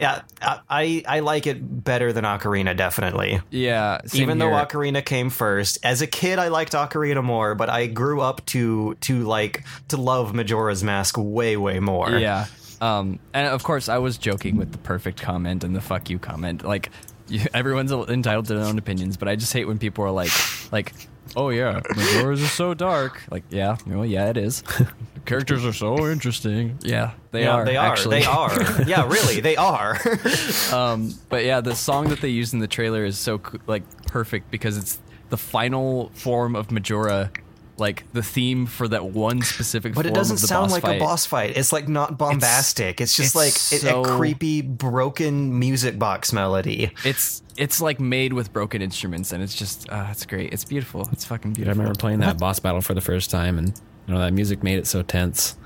Yeah, I, I like it better than Ocarina, definitely. yeah, Even though. Ocarina came first, as a kid I liked Ocarina more, but I grew up to to like to love Majora's Mask way way more. Yeah. Um, and of course, I was joking with the perfect comment and the fuck you comment. Like, you, everyone's entitled to their own opinions, but I just hate when people are like, like, oh yeah, Majora's is so dark. Like, yeah, well, yeah, it is. The characters are so interesting. Yeah, they Yeah, are. they are. Actually. They are. yeah, really, they are. Um, but yeah, the song that they used in the trailer is so co- like perfect because it's the final form of Majora, like the theme for that one specific. But it doesn't of the sound like fight. a boss fight. It's like not bombastic. It's, just it's like a- so- a creepy, broken music box melody. It's it's like made with broken instruments, and it's just uh, it's great. It's beautiful. It's fucking beautiful. I remember playing that boss battle for the first time, and you know that music made it so tense.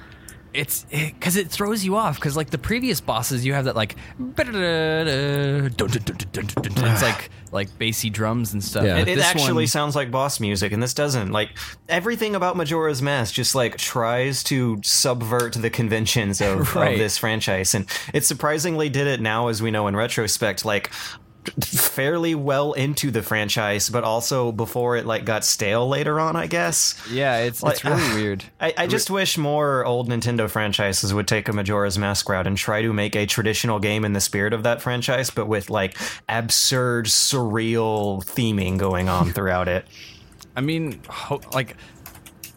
It's because it, throws you off. Because like the previous bosses, you have that like it's like like bassy drums and stuff. Yeah. It, it actually one- sounds like boss music, and this doesn't. Like everything about Majora's Mask just like tries to subvert the conventions of, Right. of this franchise, and it surprisingly did it now, as we know in retrospect. Like fairly well into the franchise, but also before it like got stale later on, I guess. yeah, it's it's Like, really weird. I, I just wish more old Nintendo franchises would take a Majora's Mask route and try to make a traditional game in the spirit of that franchise, but with like absurd, surreal theming going on throughout it. I mean, like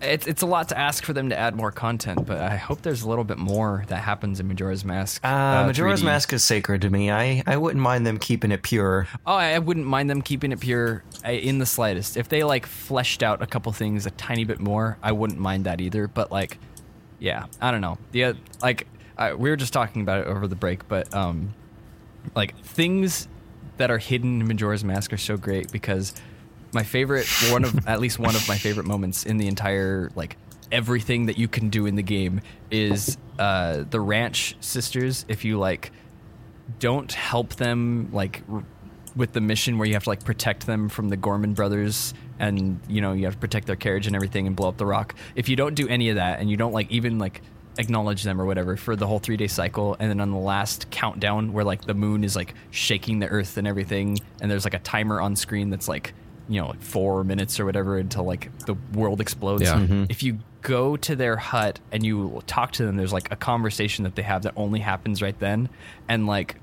it's it's a lot to ask for them to add more content, but I hope there's a little bit more that happens in Majora's Mask. Uh, Majora's 3D. Mask is sacred to me. I, I wouldn't mind them keeping it pure. Oh, I I wouldn't mind them keeping it pure uh, in the slightest. If they like fleshed out a couple things a tiny bit more, I wouldn't mind that either. But like, yeah, I don't know. The uh, like uh, we were just talking about it over the break, but um, like things that are hidden in Majora's Mask are so great because my favorite one of at least one of my favorite moments in the entire like everything that you can do in the game is uh, the ranch sisters. If you like don't help them like r- with the mission where you have to like protect them from the Gorman brothers and you know you have to protect their carriage and everything and blow up the rock. If you don't do any of that and you don't like even like acknowledge them or whatever for the whole 3-day cycle and then on the last countdown where like the moon is like shaking the earth and everything and there's like a timer on screen that's like you know like 4 minutes or whatever until like the world explodes. Yeah. Mhm. If you go to their hut and you talk to them there's like a conversation that they have that only happens right then and like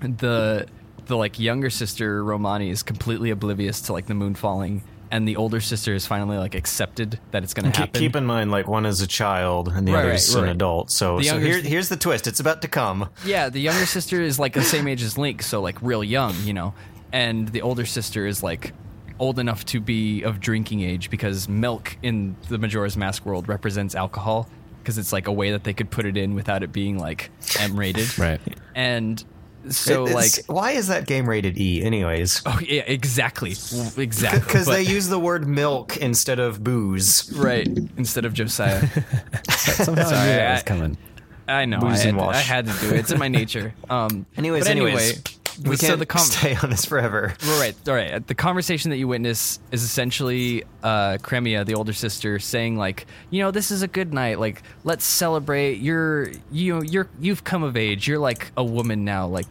the the like younger sister Romani is completely oblivious to like the moon falling, and the older sister is finally like accepted that it's going to happen. keep in mind, like one is a child and the Right, other right, is an right. adult. So, so here, here's the twist. It's about to come. yeah, the younger sister is like the same age as Link, so like real young, you know, and the older sister is like old enough to be of drinking age because milk in the Majora's Mask world represents alcohol because it's like a way that they could put it in without it being like M rated. Right. and So It- like, why is that game rated E? Anyways, oh yeah, exactly, exactly. because they use the word milk instead of booze. right instead of Josiah. Somehow I knew Sorry, that I- was coming. I know. I had, and to, wash. I had to do it. It's in my nature. Um, Anyways, but anyway, anyways, we so can't the com- stay on this forever. All right, all right. The conversation that you witness is essentially uh, Cremia, the older sister, saying like, you know, this is a good night. Like, let's celebrate. You're, you know, you're, you've come of age. You're like a woman now. Like,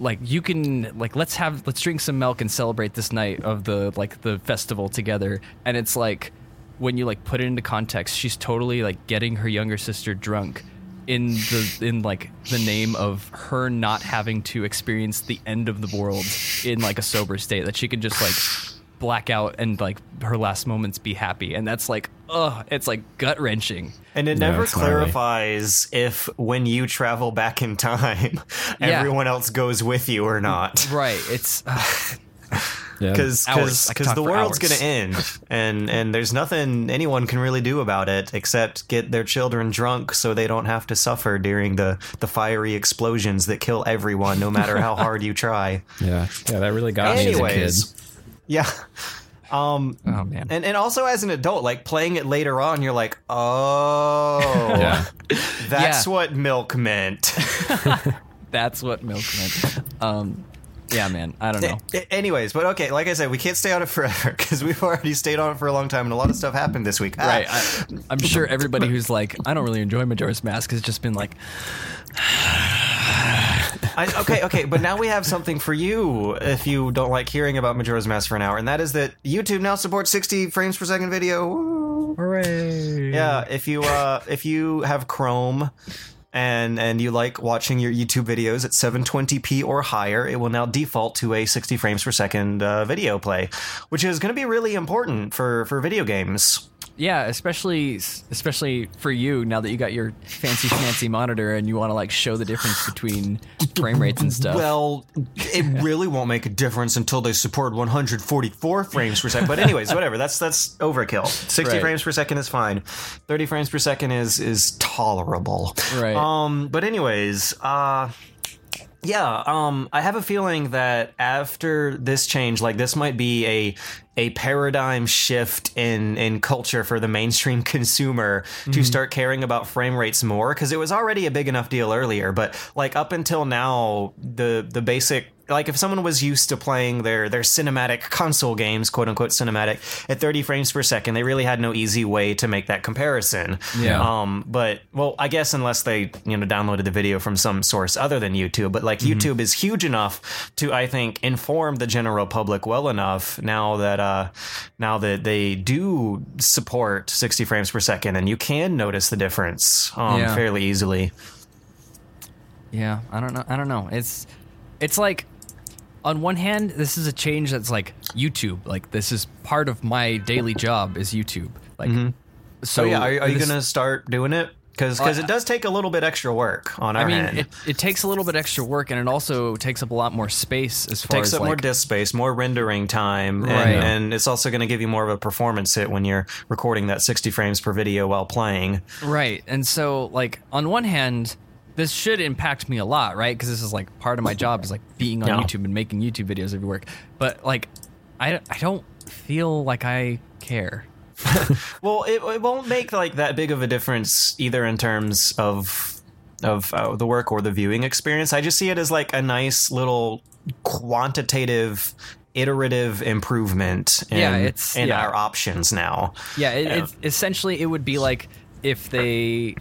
like you can, like, let's have, let's drink some milk and celebrate this night of the like the festival together. And it's like, when you like put it into context, she's totally like getting her younger sister drunk in the in like the name of her not having to experience the end of the world in like a sober state that she can just like black out and like her last moments be happy and that's like ugh it's like gut wrenching And it No, never it's gnarly. clarifies if when you travel back in time, Yeah. everyone else goes with you or not. right it's ugh, Yeah. Because Hours. I could because talk the world's hours. gonna end, and and there's nothing anyone can really do about it except get their children drunk so they don't have to suffer during the the fiery explosions that kill everyone, no matter how hard you try. yeah. Yeah, that really got me as a kid. Anyways, yeah. Um, oh man and and also as an adult, like playing it later on, you're like, oh, Yeah. that's Yeah. what milk meant. that's what milk meant um yeah man i don't know A- Anyways, but okay, like I said, we can't stay on it forever because we've already stayed on it for a long time, and a lot of stuff happened this week. Ah, right I, i'm sure everybody who's like i don't really enjoy majora's mask has just been like I, okay, okay, but now we have something for you if you don't like hearing about Majora's Mask for an hour, and that is that YouTube now supports 60 frames per second video. Woo. hooray Yeah, if you uh, if you have Chrome and and you like watching your YouTube videos at 720p or higher, it will now default to a 60 frames per second uh, video play, which is going to be really important for for video games. Yeah, especially especially for you now that you got your fancy fancy monitor and you want to like show the difference between frame rates and stuff. Well, it really won't make a difference until they support 144 frames per second. But anyways, whatever. That's that's overkill. 60 Right. frames per second is fine. 30 frames per second is is tolerable. Right. Um. But anyways, uh. Yeah, um, I have a feeling that after this change, like this might be a a paradigm shift in in culture for the mainstream consumer to start caring about frame rates more because it was already a big enough deal earlier. But like up until now, the the basic like if someone was used to playing their their cinematic console games, quote unquote cinematic, at 30 frames per second, they really had no easy way to make that comparison. Yeah. Um, but well, I guess unless they you know downloaded the video from some source other than YouTube, but like YouTube is huge enough to I think inform the general public well enough now that uh now that they do support 60 frames per second and you can notice the difference um Yeah. fairly easily. yeah, I don't know. I don't know. It's it's like on one hand, this is a change that's like YouTube. Like this is part of my daily job is YouTube. Like so, So yeah, are, are you going to start doing it? Because Uh, it does take a little bit extra work on our I mean, end. it, it takes a little bit extra work, and it also takes up a lot more space as far as takes as up like more disk space, more rendering time, and, and it's also going to give you more of a performance hit when you're recording that 60 frames per video while playing. Right. And so, like, on one hand, this should impact me a lot, right? Because this is like part of my job is like being on Yeah. YouTube and making YouTube videos every work. But like, I, I don't feel like I care. Well, it, it won't make like that big of a difference either in terms of of uh, the work or the viewing experience. I just see it as like a nice little quantitative iterative improvement in, Yeah, it's- in yeah. our options now. Yeah, it, essentially, it would be like if they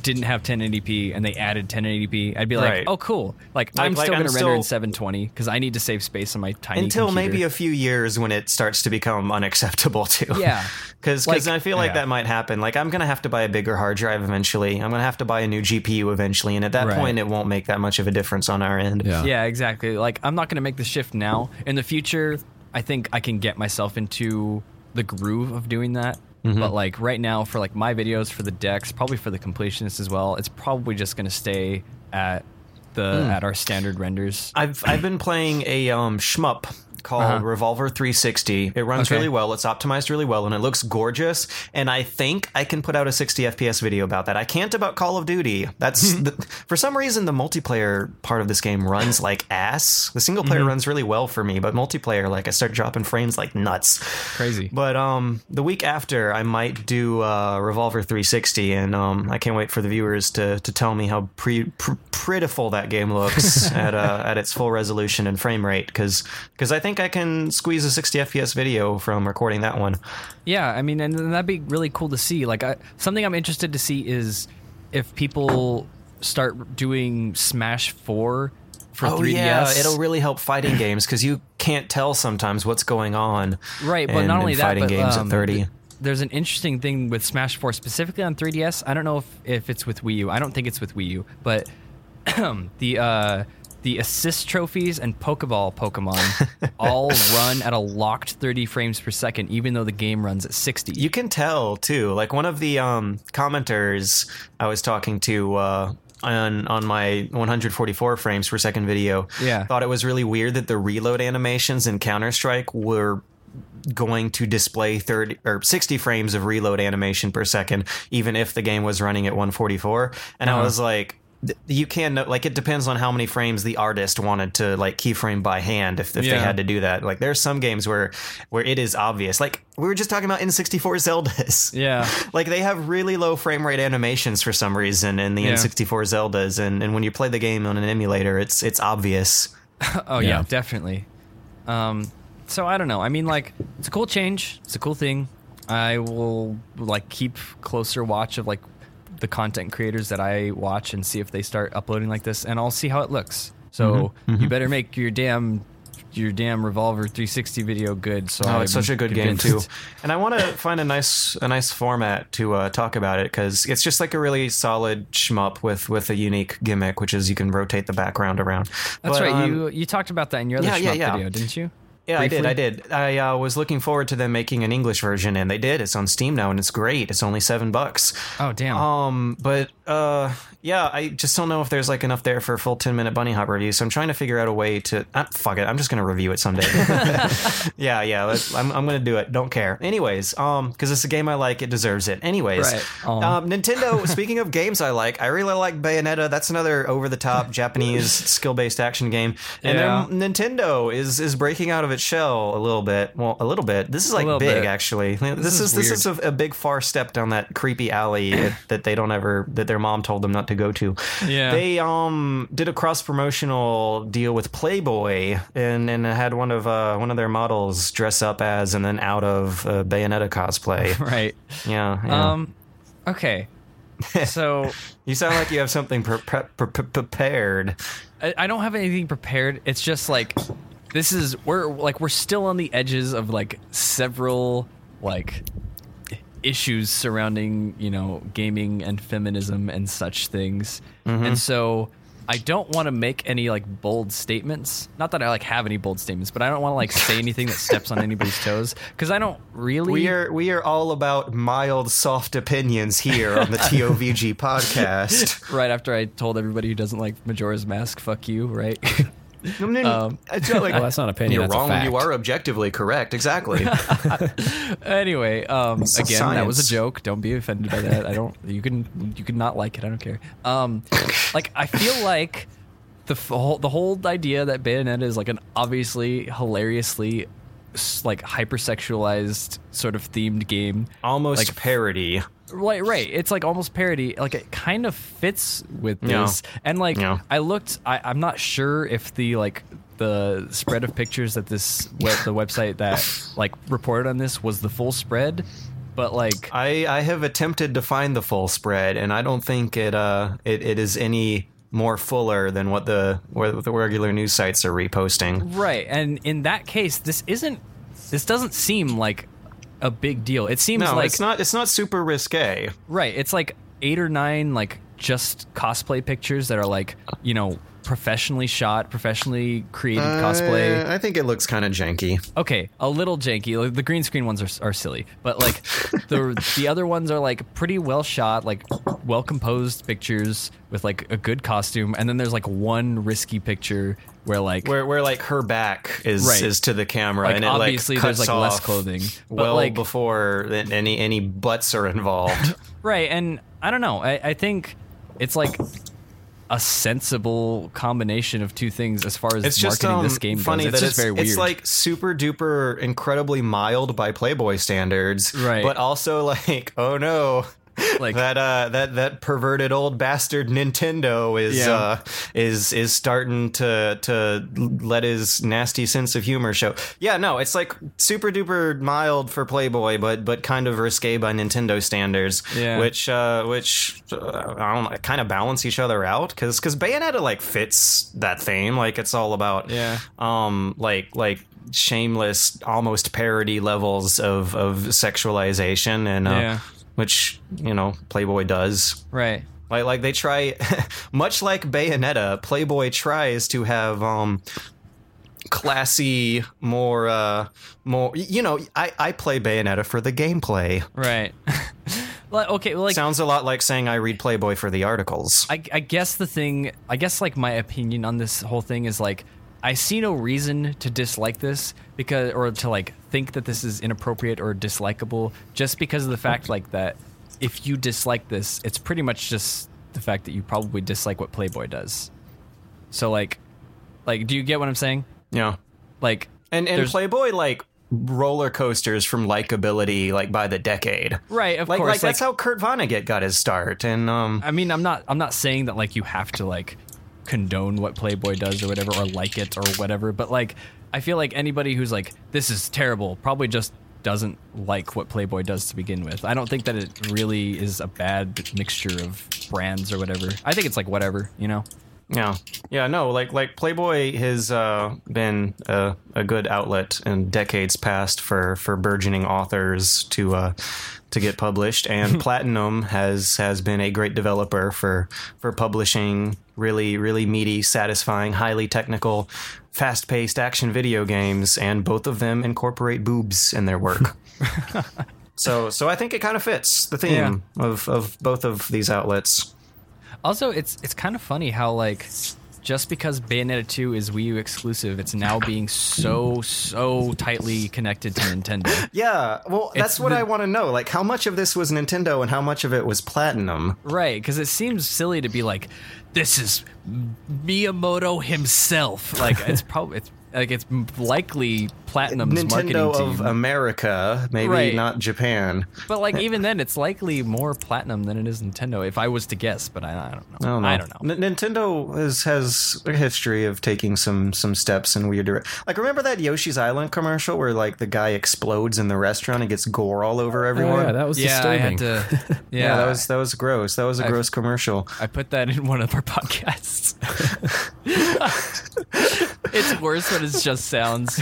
didn't have 1080p and they added 1080p. I'd be like, Right. oh, cool. Like, Like- I'm like, still I'm going to render in 720 because I need to save space on my tiny Until computer. maybe a few years when it starts to become unacceptable too. Yeah. Because Like- I feel like yeah. that might happen. Like I'm gonna have to buy a bigger hard drive eventually. I'm gonna have to buy a new GPU eventually, and at that Right. point, it won't make that much of a difference on our end. Yeah. Yeah, exactly. Like I'm not going to make the shift now. In the future, I think I can get myself into the groove of doing that. Mm-hmm. But like right now, for like my videos for the decks, probably for the completionists as well, it's probably just going to stay at the Hmm. at our standard renders. I've I've been playing a um shmup called Uh-huh. Revolver 360. It runs Okay. really well. It's optimized really well, and it looks gorgeous. And I think I can put out a 60 FPS video about that. I can't about Call of Duty. That's the, for some reason the multiplayer part of this game runs like ass. The single player runs really well for me, but multiplayer, like I start dropping frames like nuts. Crazy. But um, the week after, I might do uh, Revolver 360, and um, I can't wait for the viewers to, to tell me how pre- pr- pitiful that game looks at uh, at its full resolution and frame rate. Because I think I can squeeze a 60 FPS video from recording that one. Yeah, I mean, and that'd be really cool to see. Like, I, something I'm interested to see is if people start doing Smash Four for oh 3DS. yeah, it'll really help fighting games because you can't tell sometimes what's going on. right, but in- not only in that, fighting but games um, at 30. th- there's an interesting thing with Smash Four specifically on 3DS. I don't know if, if it's with Wii U. I don't think it's with Wii U, but the uh, the assist trophies and Pokeball Pokemon all run at a locked 30 frames per second, even though the game runs at 60. You can tell too. Like one of the um, commenters I was talking to uh, on on my 144 frames per second video, Yeah. thought it was really weird that the reload animations in Counter Strike were going to display 30 or 60 frames of reload animation per second, even if the game was running at 144. And I Uh-huh. was like. Th- You can like it depends on how many frames the artist wanted to like keyframe by hand if, if they had to do that. Like there's some games where where it is obvious. Like we were just talking about N64 Zeldas. yeah. Like they have really low frame rate animations for some reason in the Yeah. N64 Zeldas, and, and when you play the game on an emulator, it's it's obvious. Oh yeah, Yeah. definitely. Um, so I don't know. I mean, like, it's a cool change. It's a cool thing. I will like keep closer watch of like the content creators that I watch and see if they start uploading like this, and I'll see how it looks. So Mm-hmm. you better make your damn your damn Revolver 360 video good. So Oh, I'm it's such a good game too, and I want to find a nice a nice format to uh, talk about it because it's just like a really solid shmup with with a unique gimmick, which is you can rotate the background around. That's But, right. um, you you talked about that in your other yeah, yeah, shmup yeah. video, didn't you? Yeah, I did. I did. I uh, was looking forward to them making an English version, and they did. It's on Steam now, and it's great. It's only seven bucks. Oh damn. Um, but uh, yeah, I just don't know if there's like enough there for a full ten minute Bunnyhop review. So I'm trying to figure out a way to. Uh, fuck it, I'm just gonna review it someday. yeah, yeah, I'm I'm gonna do it. Don't care. Anyways, um, because it's a game I like, it deserves it. Anyways, Right. Aw. um, Nintendo. speaking of games I like, I really like Bayonetta. That's another over the top Japanese skill based action game. And Yeah. Nintendo is is breaking out of its shell a little bit. Well, a little bit. This is like big bit. actually. This, is is, this is a, a big far step down that creepy alley that they don't ever that their mom told them not to go to. Yeah. They um did a cross promotional deal with Playboy and and had one of uh one of their models dress up as and then out of uh, Bayonetta cosplay. right. yeah, yeah. Um. Okay. So. you sound like you have something pre- pre- pre- prepared. I, I don't have anything prepared. It's just like this is we're like we're still on the edges of like several like issues surrounding you know gaming and feminism and such things, mm-hmm. and so. I don't want to make any like bold statements. Not that I like have any bold statements, but I don't want to like say anything that steps on anybody's toes because I don't really. We are we are all about mild, soft opinions here on the TOVG podcast. right after I told everybody who doesn't like Majora's Mask, fuck you, right? Um, it's not like Well, that's not opinion, You're that's a wrong. You are objectively correct. Exactly. anyway, um, It's again, that was a joke. Don't be offended by that. I don't. You can you can not like it. I don't care. Um, like I feel like the f- whole the whole idea that Bayonetta is like an obviously hilariously s- like hypersexualized sort of themed game. Almost Like- parody. Right, right. It's like almost parody. Like it kind of fits with Yeah. this. And like Yeah. I looked, I, I'm not sure if the like the spread of pictures that this web, the website that like reported on this was the full spread, but like I, I have attempted to find the full spread, and I don't think it uh it, it is any more fuller than what the what the regular news sites are reposting. right. And in that case, this isn't. This doesn't seem like a big deal. It seems No, like it's not. It's not super risque. Right. It's like eight or nine like just cosplay pictures that are like you know professionally shot, professionally created cosplay. Uh, I think it looks kind of janky. okay, a little janky. Like, the green screen ones are, are silly, but like the the other ones are like pretty well shot, like well composed pictures with like a good costume. And then there's like one risky picture where like Where, where like her back is Right. is to the camera, Like, and it obviously like there's, like, less clothing, well like- before any any butts are involved. right, and I don't know. I, I think it's like a sensible combination of two things as far as It's just marketing um, this game funny goes. It's that just it's, very weird. it's like super duper incredibly mild by Playboy standards, Right. But also like, oh no. Like- that uh that that perverted old bastard Nintendo is Yeah. uh is is starting to to let his nasty sense of humor show. Yeah, no, it's like super duper mild for Playboy, but but kind of risque by Nintendo standards. Yeah. Which uh which uh, I don't know, kind of balance each other out because because Bayonetta like fits that theme. Like it's all about Yeah. um like like shameless almost parody levels of of sexualization and uh, Yeah. Which you know Playboy does. right. Like like they try much like Bayonetta, Playboy tries to have um classy more uh more you know I I play Bayonetta for the gameplay. Right. well, okay, well, like Sounds a lot like saying I read Playboy for the articles. I, I guess the thing, I guess like my opinion on this whole thing is like, I see no reason to dislike this because, or to like think that this is inappropriate or dislikable, just because of the fact like that. If you dislike this, it's pretty much just the fact that you probably dislike what Playboy does. So like, like, do you get what I'm saying? yeah. Like, And and Playboy like roller coasters from likability like by the decade. right, of Like, course, like that's how Kurt Vonnegut got his start, and um, I mean, I'm not I'm not saying that like you have to like condone what Playboy does or whatever or like it or whatever, but like I feel like anybody who's like this is terrible probably just doesn't like what Playboy does to begin with. I don't think that it really is a bad mixture of brands or whatever. I think it's like whatever, you know. Yeah, yeah, no, like like Playboy has uh, been a, a good outlet in decades past for for burgeoning authors to uh, to get published, and Platinum has has been a great developer for for publishing really really meaty, satisfying, highly technical, fast paced action video games, and both of them incorporate boobs in their work. so so I think it kind of fits the theme of of both of these outlets. Also, it's it's kind of funny how like just because Bayonetta 2 is Wii U exclusive, it's now being so so tightly connected to Nintendo. Yeah, well, that's It's what the- I want to know. Like, how much of this was Nintendo and how much of it was Platinum? Right, because it seems silly to be like, this is Miyamoto himself. Like it's probably it's like it's likely Platinum's marketing Nintendo team. of America, maybe Right. not Japan. but like even then, it's likely more Platinum than it is Nintendo. If I was to guess, but I, I don't know. I don't know. I don't know. N- Nintendo has has a history of taking some some steps in weird dire- Like, remember that Yoshi's Island commercial where like the guy explodes in the restaurant and gets gore all over Oh, everyone? yeah, that was yeah, I disturbing. had to. Yeah, yeah, that was that was gross. That was a I've- gross commercial. I put that in one of our podcasts. it's worse when it just sounds.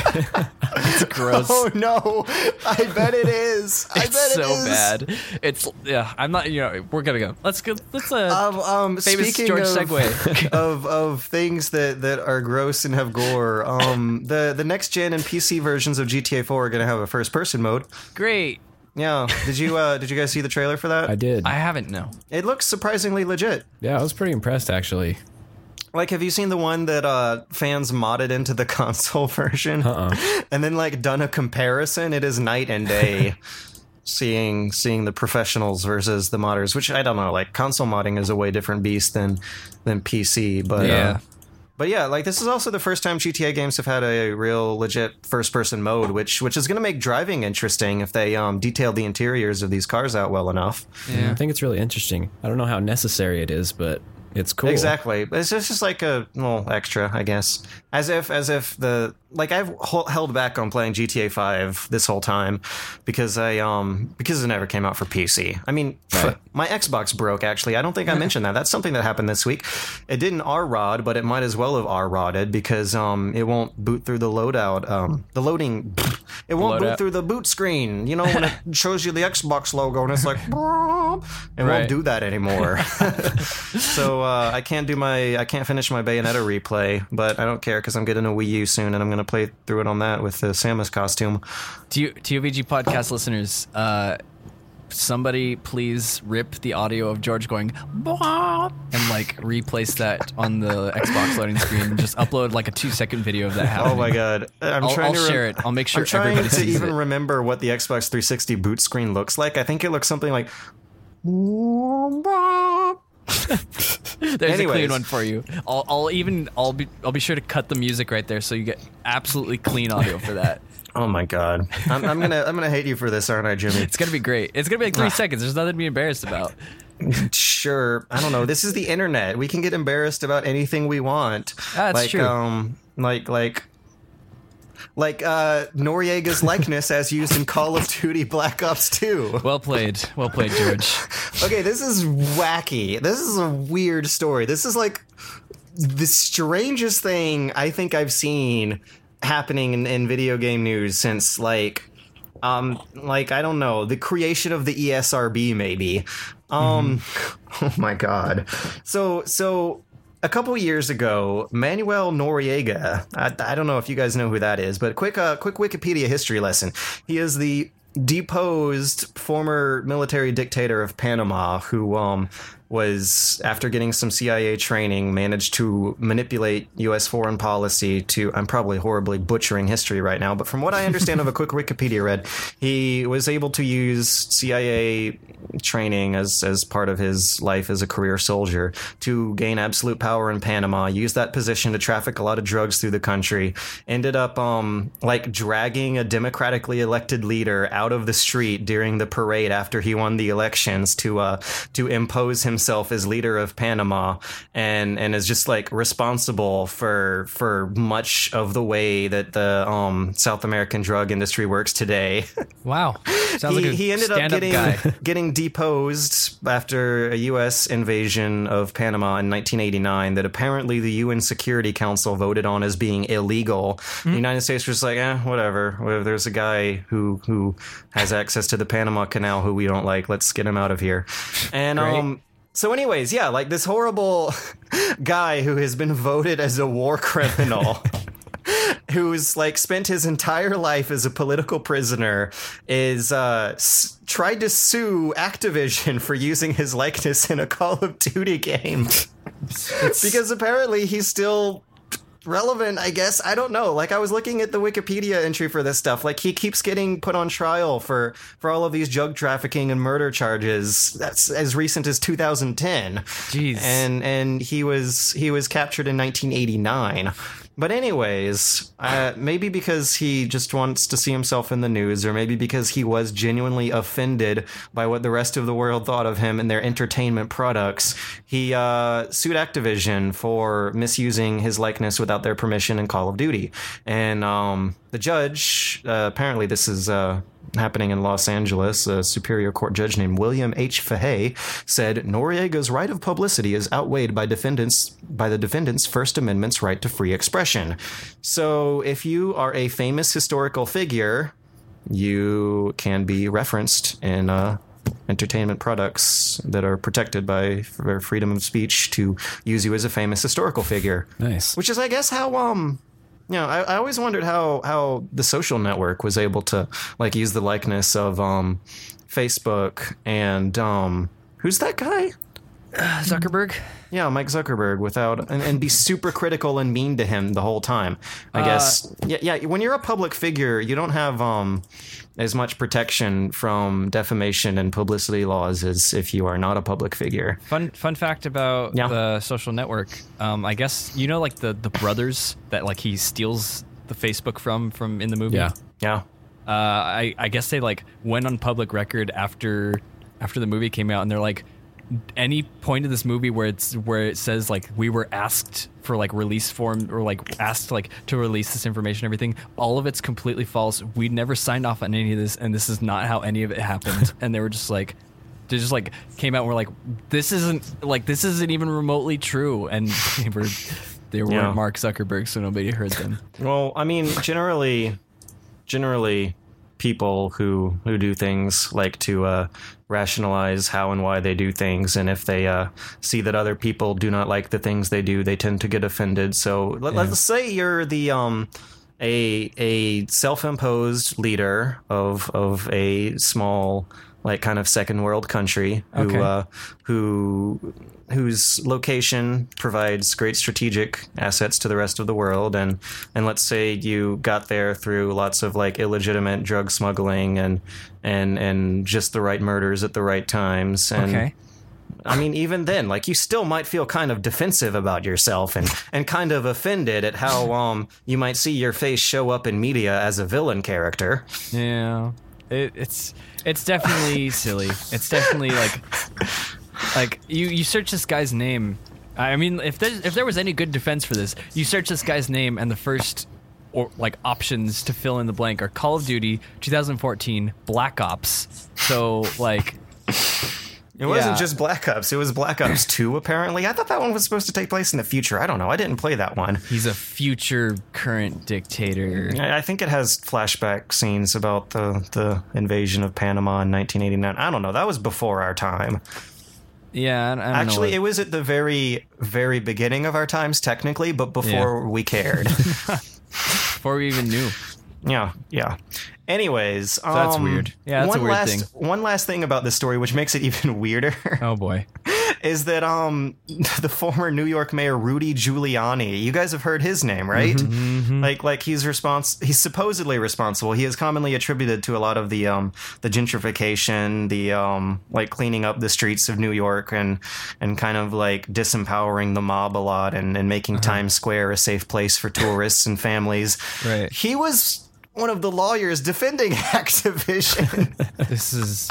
It's gross. Oh no! I bet it is. I bet it's it so is. bad. It's yeah. I'm not. You know, we're gonna go. Let's go. Let's uh. Um, um, Famous speaking George of, segue. of of things that, that are gross and have gore, um, the the next gen and PC versions of GTA 4 are going to have a first person mode. great. Yeah, did you uh, did you guys see the trailer for that? I did. I haven't no. It looks surprisingly legit. yeah, I was pretty impressed actually. Like, have you seen the one that uh, fans modded into the console version, Uh-uh. and then like done a comparison? It is night and day. Seeing seeing the professionals versus the modders, which I don't know. Like console modding is a way different beast than than PC, but Yeah. uh, But yeah, like this is also the first time GTA games have had a real legit first person mode, which which is going to make driving interesting if they um, detail the interiors of these cars out well enough. I think it's really interesting. I don't know how necessary it is, but it's cool. Exactly, it's just, just like a little extra, I guess. As if as if the like I've held back on playing GTA Five this whole time because I um because it never came out for PC. I mean, my Xbox broke. Actually, I don't think I mentioned that. That's something that happened this week. It didn't R rod, but it might as well have R rodded because um it won't boot through the loadout. Um, the loading, it won't boot Loadout. through the boot screen. You know when it shows you the Xbox logo and it's like. it Right. won't do that anymore. so uh, I can't do my I can't finish my Bayonetta replay, but I don't care because I'm getting a Wii U soon and I'm gonna play through it on that with the Samus costume. To you, TOVG podcast listeners, uh, somebody please rip the audio of George going "Blah," and like replace that on the Xbox loading screen. and Just upload like a two second video of that happening. Oh my god! I'm I'll- trying I'll to share it. I'll make sure I'm trying everybody to even it. remember what the Xbox 360 boot screen looks like. I think it looks something like. There's a clean one for you. I'll, I'll even I'll be I'll be sure to cut the music right there so you get absolutely clean audio for that. Oh my god! I'm, I'm gonna I'm gonna hate you for this, aren't I, Jimmy? It's gonna be great. It's gonna be like three seconds. There's nothing to be embarrassed about. Sure. I don't know. This is the internet. We can get embarrassed about anything we want. That's like, true. Um, like like like uh, Noriega's likeness as used in Call of Duty Black Ops 2. Well played. Well played, George. Okay, this is wacky. This is a weird story. This is like the strangest thing I think I've seen happening in, in video game news since like um like I don't know, the creation of the ESRB maybe. Um oh my god. So so a couple years ago, Manuel Noriega. I, I don't know if you guys know who that is, but quick, uh, quick Wikipedia history lesson. He is the deposed former military dictator of Panama, who um, was after getting some CIA training, managed to manipulate U.S. foreign policy to. I'm probably horribly butchering history right now, but from what I understand of a quick Wikipedia read, he was able to use CIA training as as part of his life as a career soldier to gain absolute power in Panama. Use that position to traffic a lot of drugs through the country. Ended up um like dragging a democratically elected leader out of the street during the parade after he won the elections to uh to impose himself as leader of Panama and and is just like responsible for for much of the way that the um South American drug industry works today. Wow. Sounds he, like he ended up getting guy. getting deposed after a U.S. invasion of Panama in 1989 that apparently the UN Security Council voted on as being illegal. Hmm? The United States was like, eh, whatever. Well, There's a guy who who has access to the Panama Canal who we don't like. Let's get him out of here. And um. So, anyways, yeah, like this horrible guy who has been voted as a war criminal who's like spent his entire life as a political prisoner is uh s- tried to sue Activision for using his likeness in a Call of Duty game. Because apparently he's still relevant i guess. I don't know. Like i was looking at the wikipedia entry for this stuff. Like he keeps getting put on trial for for all of these drug trafficking and murder charges. That's as recent as 2010 Jeez. and and he was he was captured in 1989 but anyways uh, maybe because he just wants to see himself in the news or maybe because he was genuinely offended by what the rest of the world thought of him and their entertainment products he uh, sued activision for misusing his likeness without their permission in call of duty. And um, the judge uh, apparently this is uh, happening in Los Angeles, a Superior Court judge named William H. Fahey said Noriega's right of publicity is outweighed by defendants by the defendant's First Amendment's right to free expression. So, if you are a famous historical figure, you can be referenced in uh, entertainment products that are protected by freedom of speech to use you as a famous historical figure. Nice. Which is, I guess, how um, know, I, I always wondered how how the social network was able to like use the likeness of um, Facebook and um, who's that guy? Zuckerberg. Yeah, Mike Zuckerberg, without and, and be super critical and mean to him the whole time. I guess. Yeah, yeah. When you're a public figure, you don't have um as much protection from defamation and publicity laws as if you are not a public figure. Fun fun fact about Yeah. the social network. Um, I guess you know like the the brothers that like he steals the Facebook from from in the movie. Yeah. Yeah. Uh, I I guess they like went on public record after after the movie came out, and they're like, any point in this movie where it's where it says like we were asked for like release form or like asked like to release this information, everything, all of it's completely false. We never signed off on any of this, and this is not how any of it happened. and they were just like. They just like came out and were like, "This isn't like this isn't even remotely true," and they were they were Yeah. Mark Zuckerberg, so nobody heard them. Well, I mean, generally, generally, people who who do things like to uh, rationalize how and why they do things, and if they uh, see that other people do not like the things they do, they tend to get offended. So let, let's say you're the um a a self-imposed leader of of a small like kind of second world country who Okay. uh, who whose location provides great strategic assets to the rest of the world and and let's say you got there through lots of like illegitimate drug smuggling and and and just the right murders at the right times and Okay. I mean, even then, like you still might feel kind of defensive about yourself and, and kind of offended at how um you might see your face show up in media as a villain character. Yeah, it, it's it's definitely silly. It's definitely like like you you search this guy's name. I mean, if there if there was any good defense for this, you search this guy's name and the first or like options to fill in the blank are Call of Duty 2014 Black Ops. So like It wasn't Yeah. just Black Ops; it was Black Ops Two. Apparently, I thought that one was supposed to take place in the future. I don't know. I didn't play that one. he's a future current dictator. I I think it has flashback scenes about the the invasion of Panama in 1989. I don't know. That was before our time. Yeah, I, I Actually, know it was at the very very beginning of our times, technically, but before we cared. before we even knew. Yeah, yeah. Anyways, that's um, weird. Yeah, that's a one weird last, thing. One last thing about this story, which makes it even weirder, Oh boy. is that um the former New York Mayor Rudy Giuliani. You guys have heard his name, right? Mm-hmm, Like, like he's respons- He's supposedly responsible. He is commonly attributed to a lot of the um the gentrification, the um like cleaning up the streets of New York and and kind of like disempowering the mob a lot and and making Uh-huh. Times Square a safe place for tourists and families. Right. He was one of the lawyers defending Activision. This is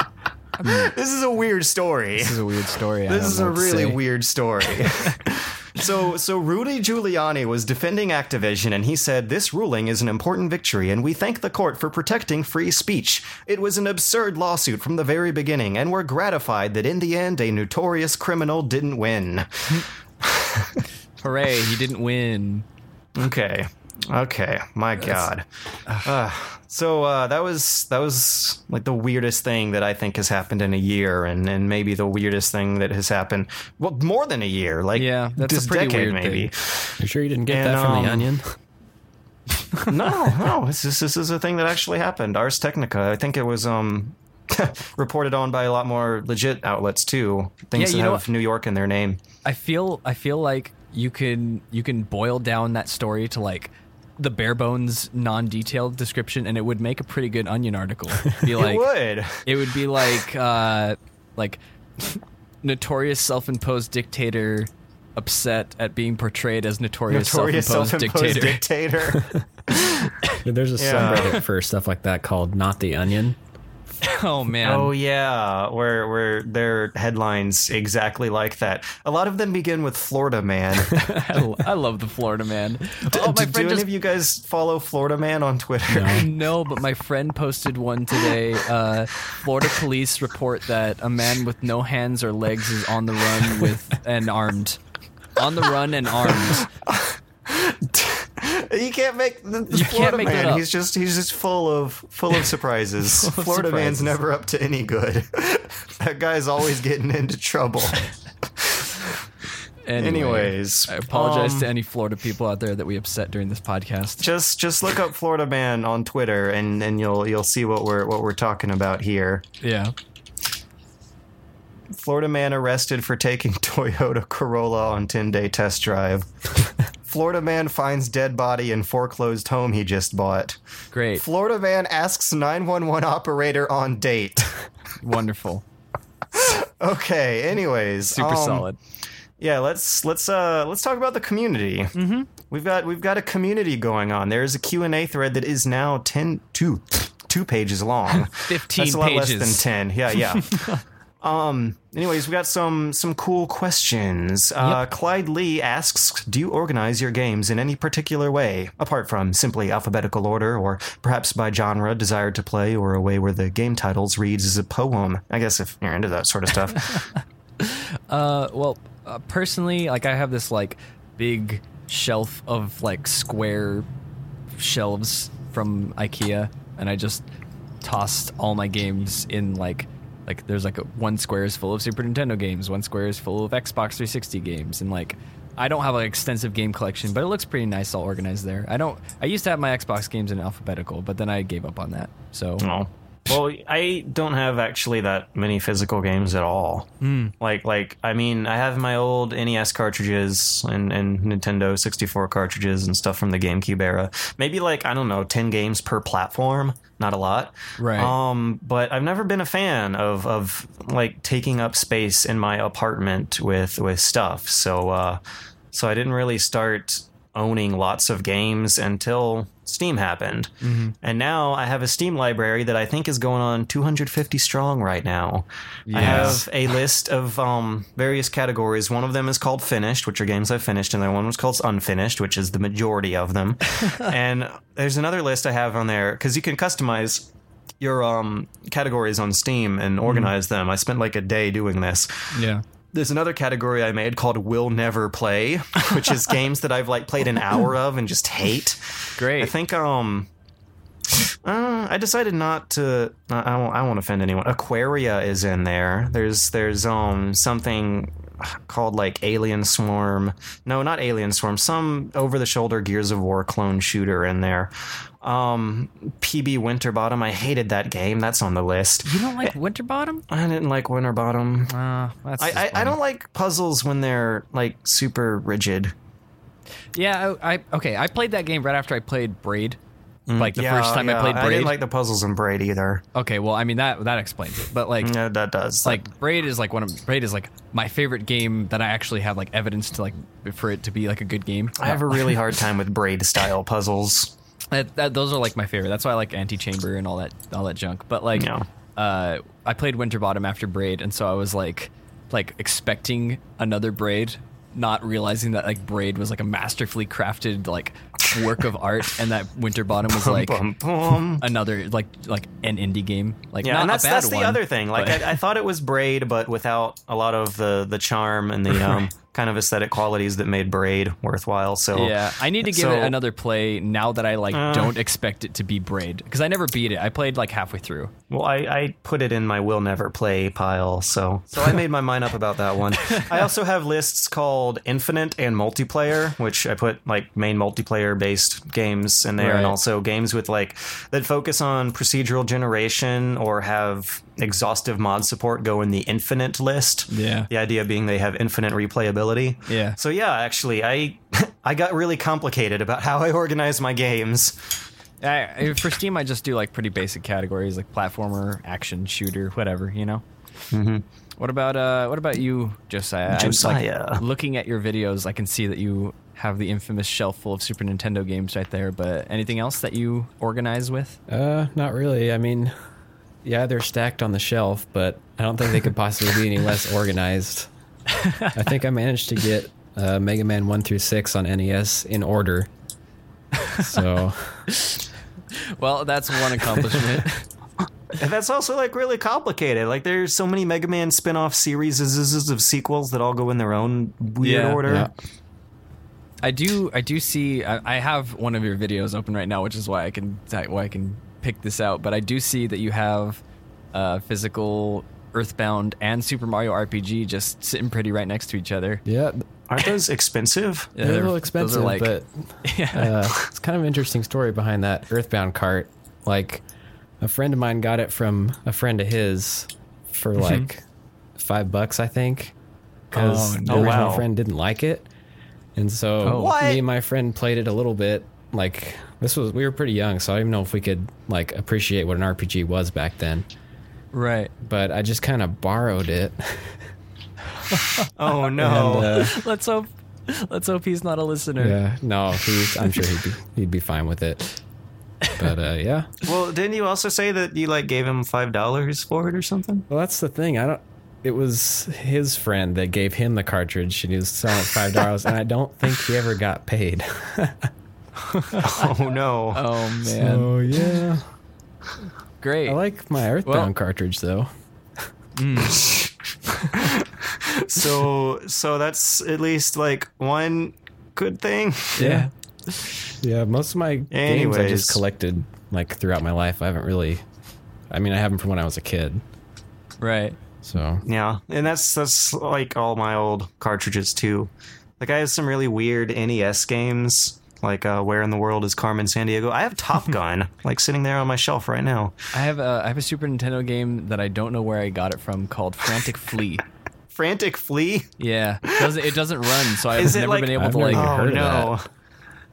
this is a weird story. this is a weird story. This is a really say. weird story. so, so Rudy Giuliani was defending Activision, and he said this ruling is an important victory, and we thank the court for protecting free speech. It was an absurd lawsuit from the very beginning, and we're gratified that in the end, a notorious criminal didn't win. Hooray! He didn't win. Okay, okay, my God. Uh, so uh, that was that was like the weirdest thing that I think has happened in a year, and, and maybe the weirdest thing that has happened well more than a year, like Yeah, that's a this pretty decade weird maybe. You sure you didn't get And, that from um, the Onion? no, no, this is this is a thing that actually happened. Ars Technica. I think it was um reported on by a lot more legit outlets too. Things Yeah, you that know have New York in their name. I feel I feel like you can you can boil down that story to like the bare bones non-detailed description and it would make a pretty good onion article. Be like it would. it would be like uh like notorious self-imposed dictator upset at being portrayed as notorious, Notorious self-imposed, self-imposed dictator. dictator. There's a Yeah. subreddit for stuff like that called Not the Onion. oh man. Oh yeah, where where their headlines exactly like that. A lot of them begin with Florida man. I, I love the Florida man. oh, my do, do friend any of you guys follow Florida man on Twitter? No, but my friend posted one today. Uh, Florida police report that a man with no hands or legs is on the run with and armed. On the run and armed. You can't make the, the You can't Florida make that man. up. He's just he's just full of full of surprises. of Florida man's surprises. never up to any good. that guy's always getting into trouble. Anyway, Anyways, I apologize um, to any Florida people out there that we upset during this podcast. Just just look up Florida man on Twitter and, and you'll you'll see what we're what we're talking about here. Yeah. Florida man arrested for taking Toyota Corolla on 10-day test drive. Florida man finds dead body in foreclosed home he just bought. Great. Florida man asks 911 operator on date. Wonderful. Okay, anyways, Super um, solid. Yeah, let's let's uh let's talk about the community. Mm-hmm. We've got we've got a community going on. There is a Q&A thread that is now 10 two two pages long. 15 That's a lot pages. less than 10. Yeah, yeah. um anyways, we got some some cool questions. Uh Clyde Lee asks, "Do you organize your games in any particular way apart from simply alphabetical order or perhaps by genre desired to play or a way where the game titles reads as a poem?" I guess if you're into that sort of stuff. Uh, well, uh, personally, like I have this like big shelf of like square shelves from IKEA, and I just tossed all my games in like like there's like a, one square is full of Super Nintendo games, one square is full of Xbox 360 games, and like I don't have an extensive game collection, but it looks pretty nice all organized there. I don't. I used to have my Xbox games in alphabetical, but then I gave up on that. So No. Well, I don't have actually that many physical games at all. Like, like I mean, I have my old NES cartridges and, and Nintendo 64 cartridges and stuff from the GameCube era. Maybe like I don't know, ten games per platform. Not a lot, Right. Um, but I've never been a fan of of like taking up space in my apartment with with stuff. So, uh, so I didn't really start owning lots of games until Steam happened. And now I have a Steam library that I think is going on 250 strong right now. I have a list of um, various categories. One of them is called finished, which are games I've finished, and then one was called unfinished, which is the majority of them. and there's another list I have on there because you can customize your um, categories on Steam and organize them. I spent like a day doing this yeah. There's another category I made called "Will Never Play," which is games that I've like played an hour of and just hate. Great. I think um, uh, I decided not to. I I won't, I won't offend anyone. Aquaria is in there. There's there's um something called like Alien Swarm. No, not Alien Swarm. Some over the shoulder Gears of War clone shooter in there. Um, PB Winterbottom. I hated that game. That's on the list. You don't like Winterbottom? I didn't like Winterbottom. Uh, that's I, I, I don't like puzzles when they're like super rigid. Yeah, I, I okay. I played that game right after I played Braid. Like the first time I played Braid. I didn't like the puzzles in Braid either. okay, well, I mean that that explains it. But like, No, that does. like Braid is like one of Braid is like my favorite game that I actually have like evidence to like for it to be like a good game. I have a really hard time with Braid style puzzles. That, that, those are like my favorite. That's why I like Antichamber and all that all that junk. But like, Yeah. uh, I played Winterbottom after Braid, and so I was like, like expecting another Braid, not realizing that like Braid was like a masterfully crafted like work of art, and that Winterbottom was like Bum, bum. another like like an indie game. Like Yeah, and that's that's the one, other thing. Like I, I thought it was Braid, but without a lot of the the charm and the um, kind of aesthetic qualities that made Braid worthwhile. So Yeah, I need to give so- it another play now that I like Uh. don't expect it to be Braid because I never beat it. I played like halfway through. Well, I, I put it in my will never play pile, so so I made my mind up about that one. I also have lists called infinite and multiplayer, which I put like main multiplayer based games in there, and also games with like that focus on procedural generation or have exhaustive mod support go in the infinite list. Yeah. the idea being they have infinite replayability. Yeah. So yeah, actually, I I got really complicated about how I organize my games. I, for Steam, I just do like pretty basic categories like platformer, action, shooter, whatever. You know. Mm-hmm. What about uh? What about you, Josiah? I'm, Josiah. like, looking at your videos, I can see that you have the infamous shelf full of Super Nintendo games right there. But anything else that you organize with? Uh, not really. I mean, yeah, they're stacked on the shelf, but I don't think they could possibly be any less organized. I think I managed to get uh, Mega Man one through six on NES in order. So Well, that's one accomplishment. And that's also like really complicated. Like there's so many Mega Man spin-off series of sequels that all go in their own weird Yeah. order. yeah. I do. I do see. I, I have one of your videos open right now, which is why I can why I can pick this out. But I do see that you have uh, physical Earthbound and Super Mario RPG just sitting pretty right next to each other. yeah, Aren't those expensive? Yeah, they're a little those are expensive, like- but uh, it's kind of an interesting story behind that Earthbound cart. Like, a friend of mine got it from a friend of his for like five bucks, I think, because Oh, the no. original Wow. friend didn't like it, and so Oh. Me and my friend played it a little bit. Like, this was we were pretty young, so I don't even know if we could like appreciate what an RPG was back then. right. But I just kind of borrowed it. Oh no. And, uh, Let's hope. Let's hope he's not a listener. yeah, no, he's, I'm sure he'd be he'd be fine with it. But uh, yeah, well, didn't you also say that you like gave him five dollars for it or something? Well, that's the thing. I don't. It was his friend that gave him the cartridge, and he was selling it five dollars, and I don't think he ever got paid. Oh no. Oh man. Oh yeah, Great. I like my Earthbound Well- cartridge though. Mm. so so that's at least like one good thing. Yeah, yeah. Most of my games I just collected like throughout my life. I haven't really I mean, I have them from when I was a kid. Right. So Yeah, and that's that's like all my old cartridges too. Like I have some really weird NES games, like uh, Where in the World is Carmen Sandiego. I have Top Gun, like sitting there on my shelf right now. I have a I have a Super Nintendo game that I don't know where I got it from called Frantic Flea. Frantic Flea. Yeah, doesn't it doesn't run, so I've Is never like- been able I've to like. Oh no! that.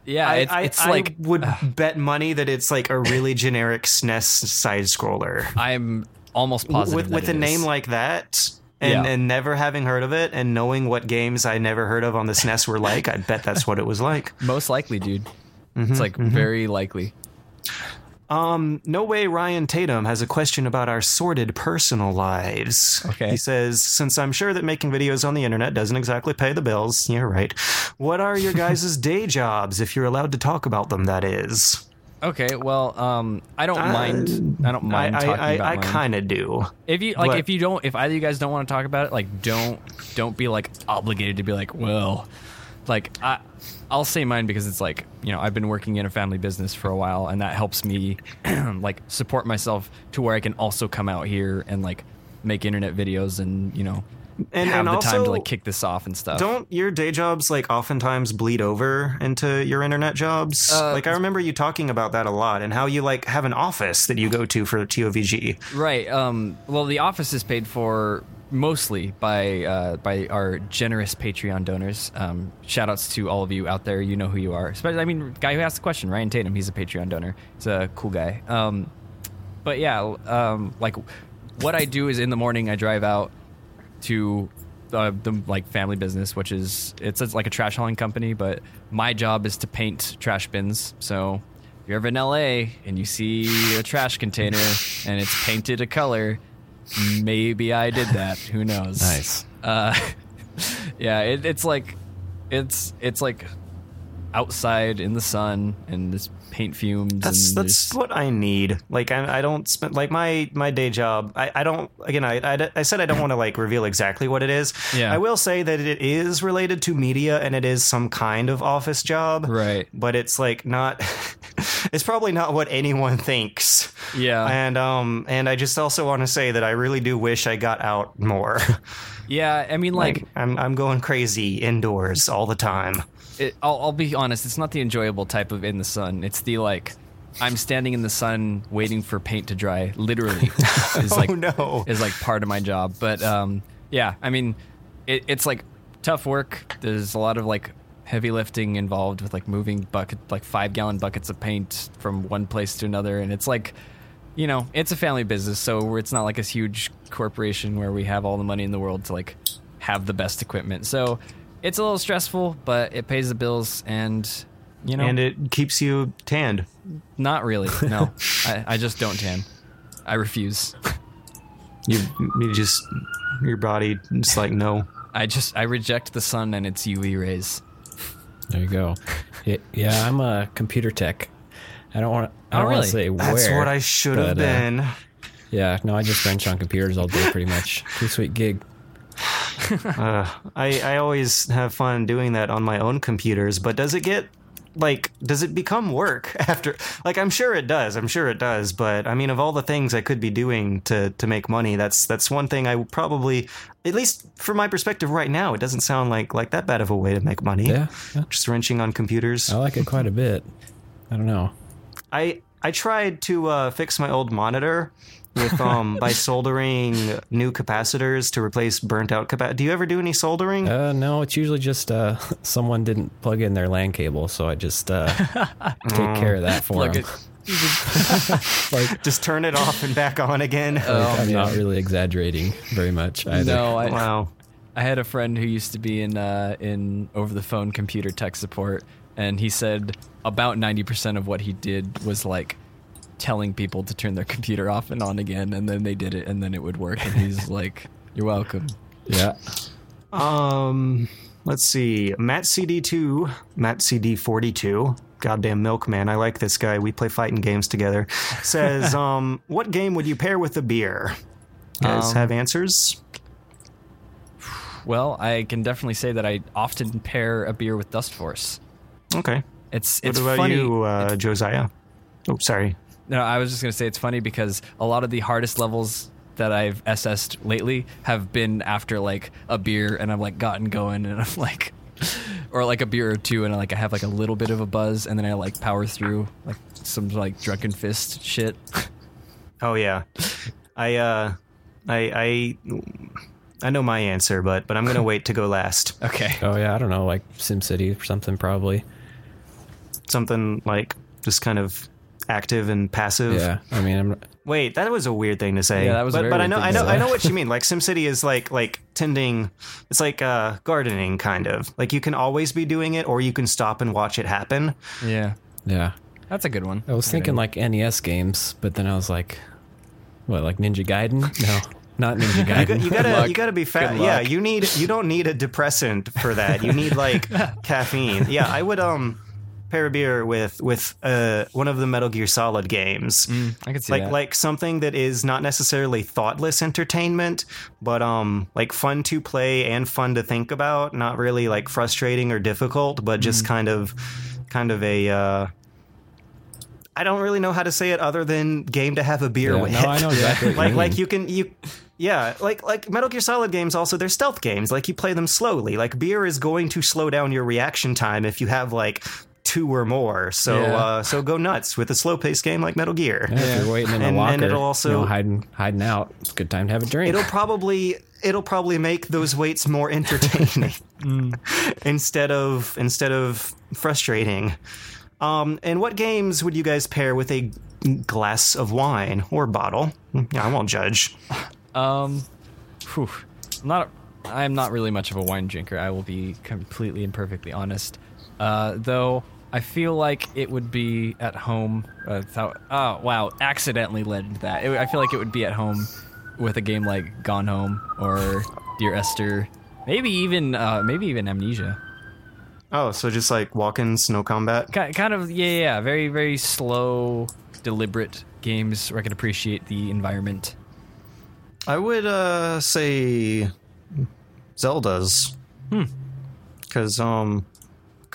Yeah, I, it's, I, it's I like would bet money that it's like a really generic SNES side scroller I'm almost positive with with a it name like that. And, Yeah. and never having heard of it and knowing what games I never heard of on the SNES were like, I bet that's what it was like. most likely, dude. Mm-hmm, it's like very likely. Um, no way Ryan Tatum has a question about our sordid personal lives. Okay. He says, since I'm sure that making videos on the internet doesn't exactly pay the bills, you're right. What are your guys' day jobs, if you're allowed to talk about them, that is? Okay, well, um, I don't mind. I don't mind I, talking I, about I, I kind of do. If you like, but- if you don't, if either of you guys don't want to talk about it, like, don't don't be like obligated to be like, well, like I, I'll say mine because it's like you know I've been working in a family business for a while, and that helps me like support myself to where I can also come out here and like make internet videos and you know And, have and the also, time to like kick this off and stuff. Don't your day jobs like oftentimes bleed over into your internet jobs? Uh, like I remember you talking about that a lot and how you like have an office that you go to for TOVG. Right. Um, well, the office is paid for mostly by uh, by our generous Patreon donors. Um, shout outs to all of you out there. You know who you are. Especially, I mean, guy who asked the question, Ryan Tatum. He's a Patreon donor. He's a cool guy. Um, but yeah, um, like what I do is in the morning I drive out to uh, the like family business, which is it's, it's like a trash hauling company, but my job is to paint trash bins. So if you're ever in LA and you see a trash container and it's painted a color, maybe I did that. Who knows? nice. Uh, yeah, it, it's like it's it's like outside in the sun and this paint fumes. That's that's what I need. Like I, I don't spend like my my day job. I, I don't again. I, I I said I don't want to like reveal exactly what it is. Yeah. I will say that it is related to media and it is some kind of office job. Right. But it's like not. it's probably not what anyone thinks. Yeah. And um and I just also want to say that I really do wish I got out more. yeah. I mean, like, like I'm I'm going crazy indoors all the time. It, I'll, I'll be honest. It's not the enjoyable type of in the sun. It's the like. I'm standing in the sun waiting for paint to dry. Literally, is like oh no. is like part of my job. But um, yeah, I mean, it, it's like tough work. There's a lot of like heavy lifting involved with like moving bucket, like five gallon buckets of paint from one place to another, and it's like, you know, it's a family business, so it's not like a huge corporation where we have all the money in the world to like have the best equipment. So it's a little stressful, but it pays the bills, and you know, and it keeps you tanned. not really. No, I, I just don't tan. I refuse. You you just your body just like no. I just I reject the sun and its UV rays. There you go. Yeah, yeah, I'm a computer tech. I don't want. I Oh, don't want really? to say That's what I should have but, uh, been. yeah, no, I just bench on computers all day, pretty much. Pretty sweet gig. Uh, I I always have fun doing that on my own computers, but does it get like does it become work after like I'm sure it does. I'm sure it does, but I mean of all the things I could be doing to to make money, that's that's one thing I probably at least from my perspective right now, it doesn't sound like like that bad of a way to make money. Yeah, yeah. Just wrenching on computers. I like it quite a bit. I don't know. I I tried to uh, fix my old monitor with um by soldering new capacitors to replace burnt out capa- Do you ever do any soldering? Uh, no, it's usually just uh, someone didn't plug in their LAN cable, so I just uh, take care of that for Plug them. it. Like, Just turn it off and back on again. Oh, I'm not really exaggerating very much either. No, I, wow. I had a friend who used to be in uh, in over the phone computer tech support, and he said about ninety percent of what he did was like telling people to turn their computer off and on again, and then they did it, and then it would work. And he's like, "You're welcome." Yeah. Um, let's see. Matt CD2, Matt CD42, goddamn milkman. I like this guy. We play fighting games together. Says, um, what game would you pair with a beer? Guys Um, have answers? Well, I can definitely say that I often pair a beer with Dustforce. Okay. It's it's What about funny. you, uh, Josiah? Oh, sorry. No, I was just gonna say it's funny because a lot of the hardest levels that I've SS'd lately have been after like a beer and I've like gotten going and I'm like or like a beer or two and I like I have like a little bit of a buzz and then I like power through like some like drunken fist shit. Oh yeah, I uh, I I I know my answer, but but I'm gonna wait to go last. Okay. Oh yeah, I don't know, like SimCity or something probably. Something like just kind of active and passive. Yeah, I mean, I'm Wait, that was a weird thing to say. Yeah, that was a but, very but I know, thing I know. I know what you mean. Like SimCity is like like tending. It's like uh, gardening, kind of. Like you can always be doing it, or you can stop and watch it happen. Yeah. yeah. That's a good one. I was thinking like NES games, but then I was like, what, like Ninja Gaiden? No, not Ninja You, got, Gaiden. you gotta you gotta be fat. Yeah, you need you don't need a depressant for that. You need like caffeine. Yeah, I would um pair a beer with with uh one of the Metal Gear Solid games. I can see like that. like something that is not necessarily thoughtless entertainment, but um like fun to play and fun to think about. Not really like frustrating or difficult, but just Mm. kind of kind of a. uh I don't really know how to say it other than game to have a beer Yeah, with. no, I know exactly you like like you can you yeah like like Metal Gear Solid games also they're stealth games like you play them slowly like beer is going to slow down your reaction time if you have like two or more so Yeah. uh so go nuts with a slow paced game like Metal Gear Yeah, if you're waiting in a And- locker, and it'll also- you know, hiding hiding out. It's a good time to have a drink. it'll probably it'll probably make those waits more entertaining instead of instead of frustrating. Um, and what games would you guys pair with a glass of wine or bottle? Yeah, I won't judge. Um, whew. I'm not. I'm not really much of a wine drinker. I will be completely and perfectly honest. Uh, though I feel like it would be at home. Uh, without, oh wow! Accidentally led into that. It, I feel like it would be at home with a game like Gone Home or Dear Esther. Maybe even uh, maybe even Amnesia. Oh, so just like walk-ins, no combat. Ki- Kind of yeah, yeah. Very very slow, deliberate games where I can appreciate the environment. I would uh say Zelda's. Hmm. Cuz um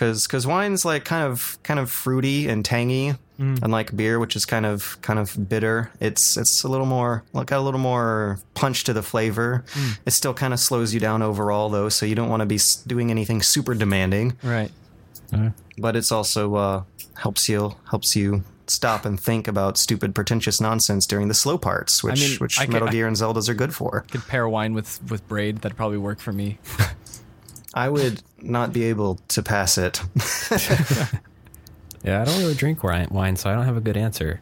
cuz cuz wine's like kind of kind of fruity and tangy mm. unlike beer which is kind of kind of bitter. It's it's a little more like a little more punch to the flavor. Mm. It still kind of slows you down overall though, so you don't want to be doing anything super demanding, Right. Uh-huh. but it's also uh helps you helps you stop and think about stupid pretentious nonsense during the slow parts, which mean, which I Metal I- Gear and Zelda's are good for. Could pair wine with with braid. That'd probably work for me. I would not be able to pass it. yeah, I don't really drink wine, wine, so I don't have a good answer.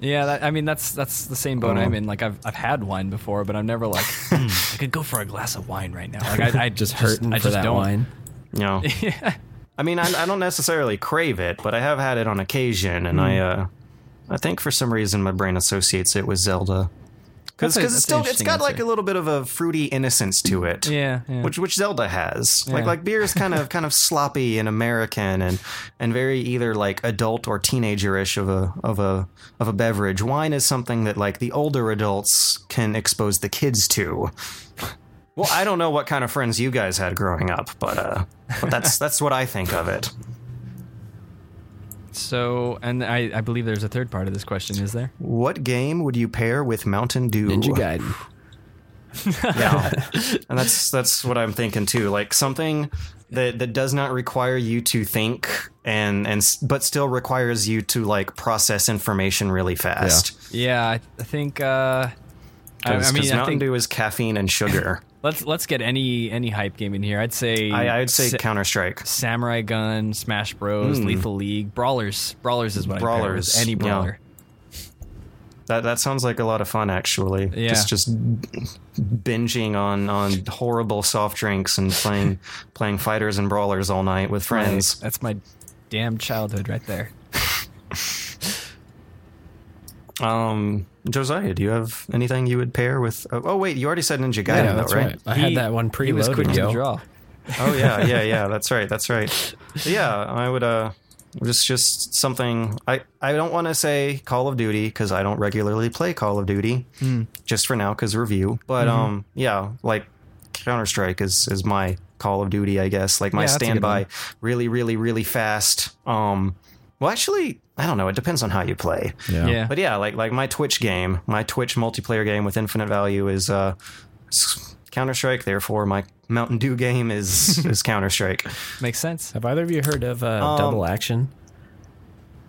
Yeah, that, I mean that's that's the same boat Oh. I'm in. Like I've I've had wine before, but I'm never like "Hmm, I could go for a glass of wine right now. Like I, I Just hurt I for just that don't. wine. You know, I mean, I, I don't necessarily crave it, but I have had it on occasion, and I, Hmm. uh, I think for some reason my brain associates it with Zelda, because a- it's still it's got like a little bit of a fruity innocence to it. Yeah, yeah. Which which Zelda has like like beer is kind of kind of sloppy and American and and very either like adult or teenagerish of a of a of a beverage. Wine is something that like the older adults can expose the kids to. Well, I don't know what kind of friends you guys had growing up, but uh, but that's that's what I think of it. So, and I, I believe there's a third part of this question. Is there? What game would you pair with Mountain Dew? Ninja Gaiden. Yeah, and that's that's what I'm thinking too. Like something that that does not require you to think and and but still requires you to like process information really fast. Yeah, I, I think. Uh, I, Because I mean, I Mountain think Dew is caffeine and sugar. Let's let's get any any hype game in here. I'd say I, I'd say Sa- Counter Strike. Samurai Gunn, Smash Bros, hmm. Lethal League, Brawlers. Brawlers is what I. Brawlers, Any yeah. brawler. That that sounds like a lot of fun actually. Yeah. Just just binging on on horrible soft drinks and playing playing fighters and brawlers all night with friends. That's my damn childhood right there. Um, Josiah, do you have anything you would pair with? Oh, oh, wait, you already said Ninja Gaiden, Yeah, though, that's right? right. I He- had that one He was quick to draw. Oh yeah, yeah, yeah. That's right. That's right. Yeah, I would. Uh, just just something. I I don't want to say Call of Duty because I don't regularly play Call of Duty. Hmm. Just for now, because review. But Mm-hmm. um, yeah, like Counter Strike is is my Call of Duty. I guess like my Yeah, that's a good standby, really, really, really fast. Um, well, actually, I don't know. It depends on how you play. Yeah. Yeah. But yeah, like like my Twitch game, my Twitch multiplayer game with infinite value is uh, Counter Strike. Therefore, my Mountain Dew game is is Counter Strike. Makes sense. Have either of you heard of uh, Um, Double Action?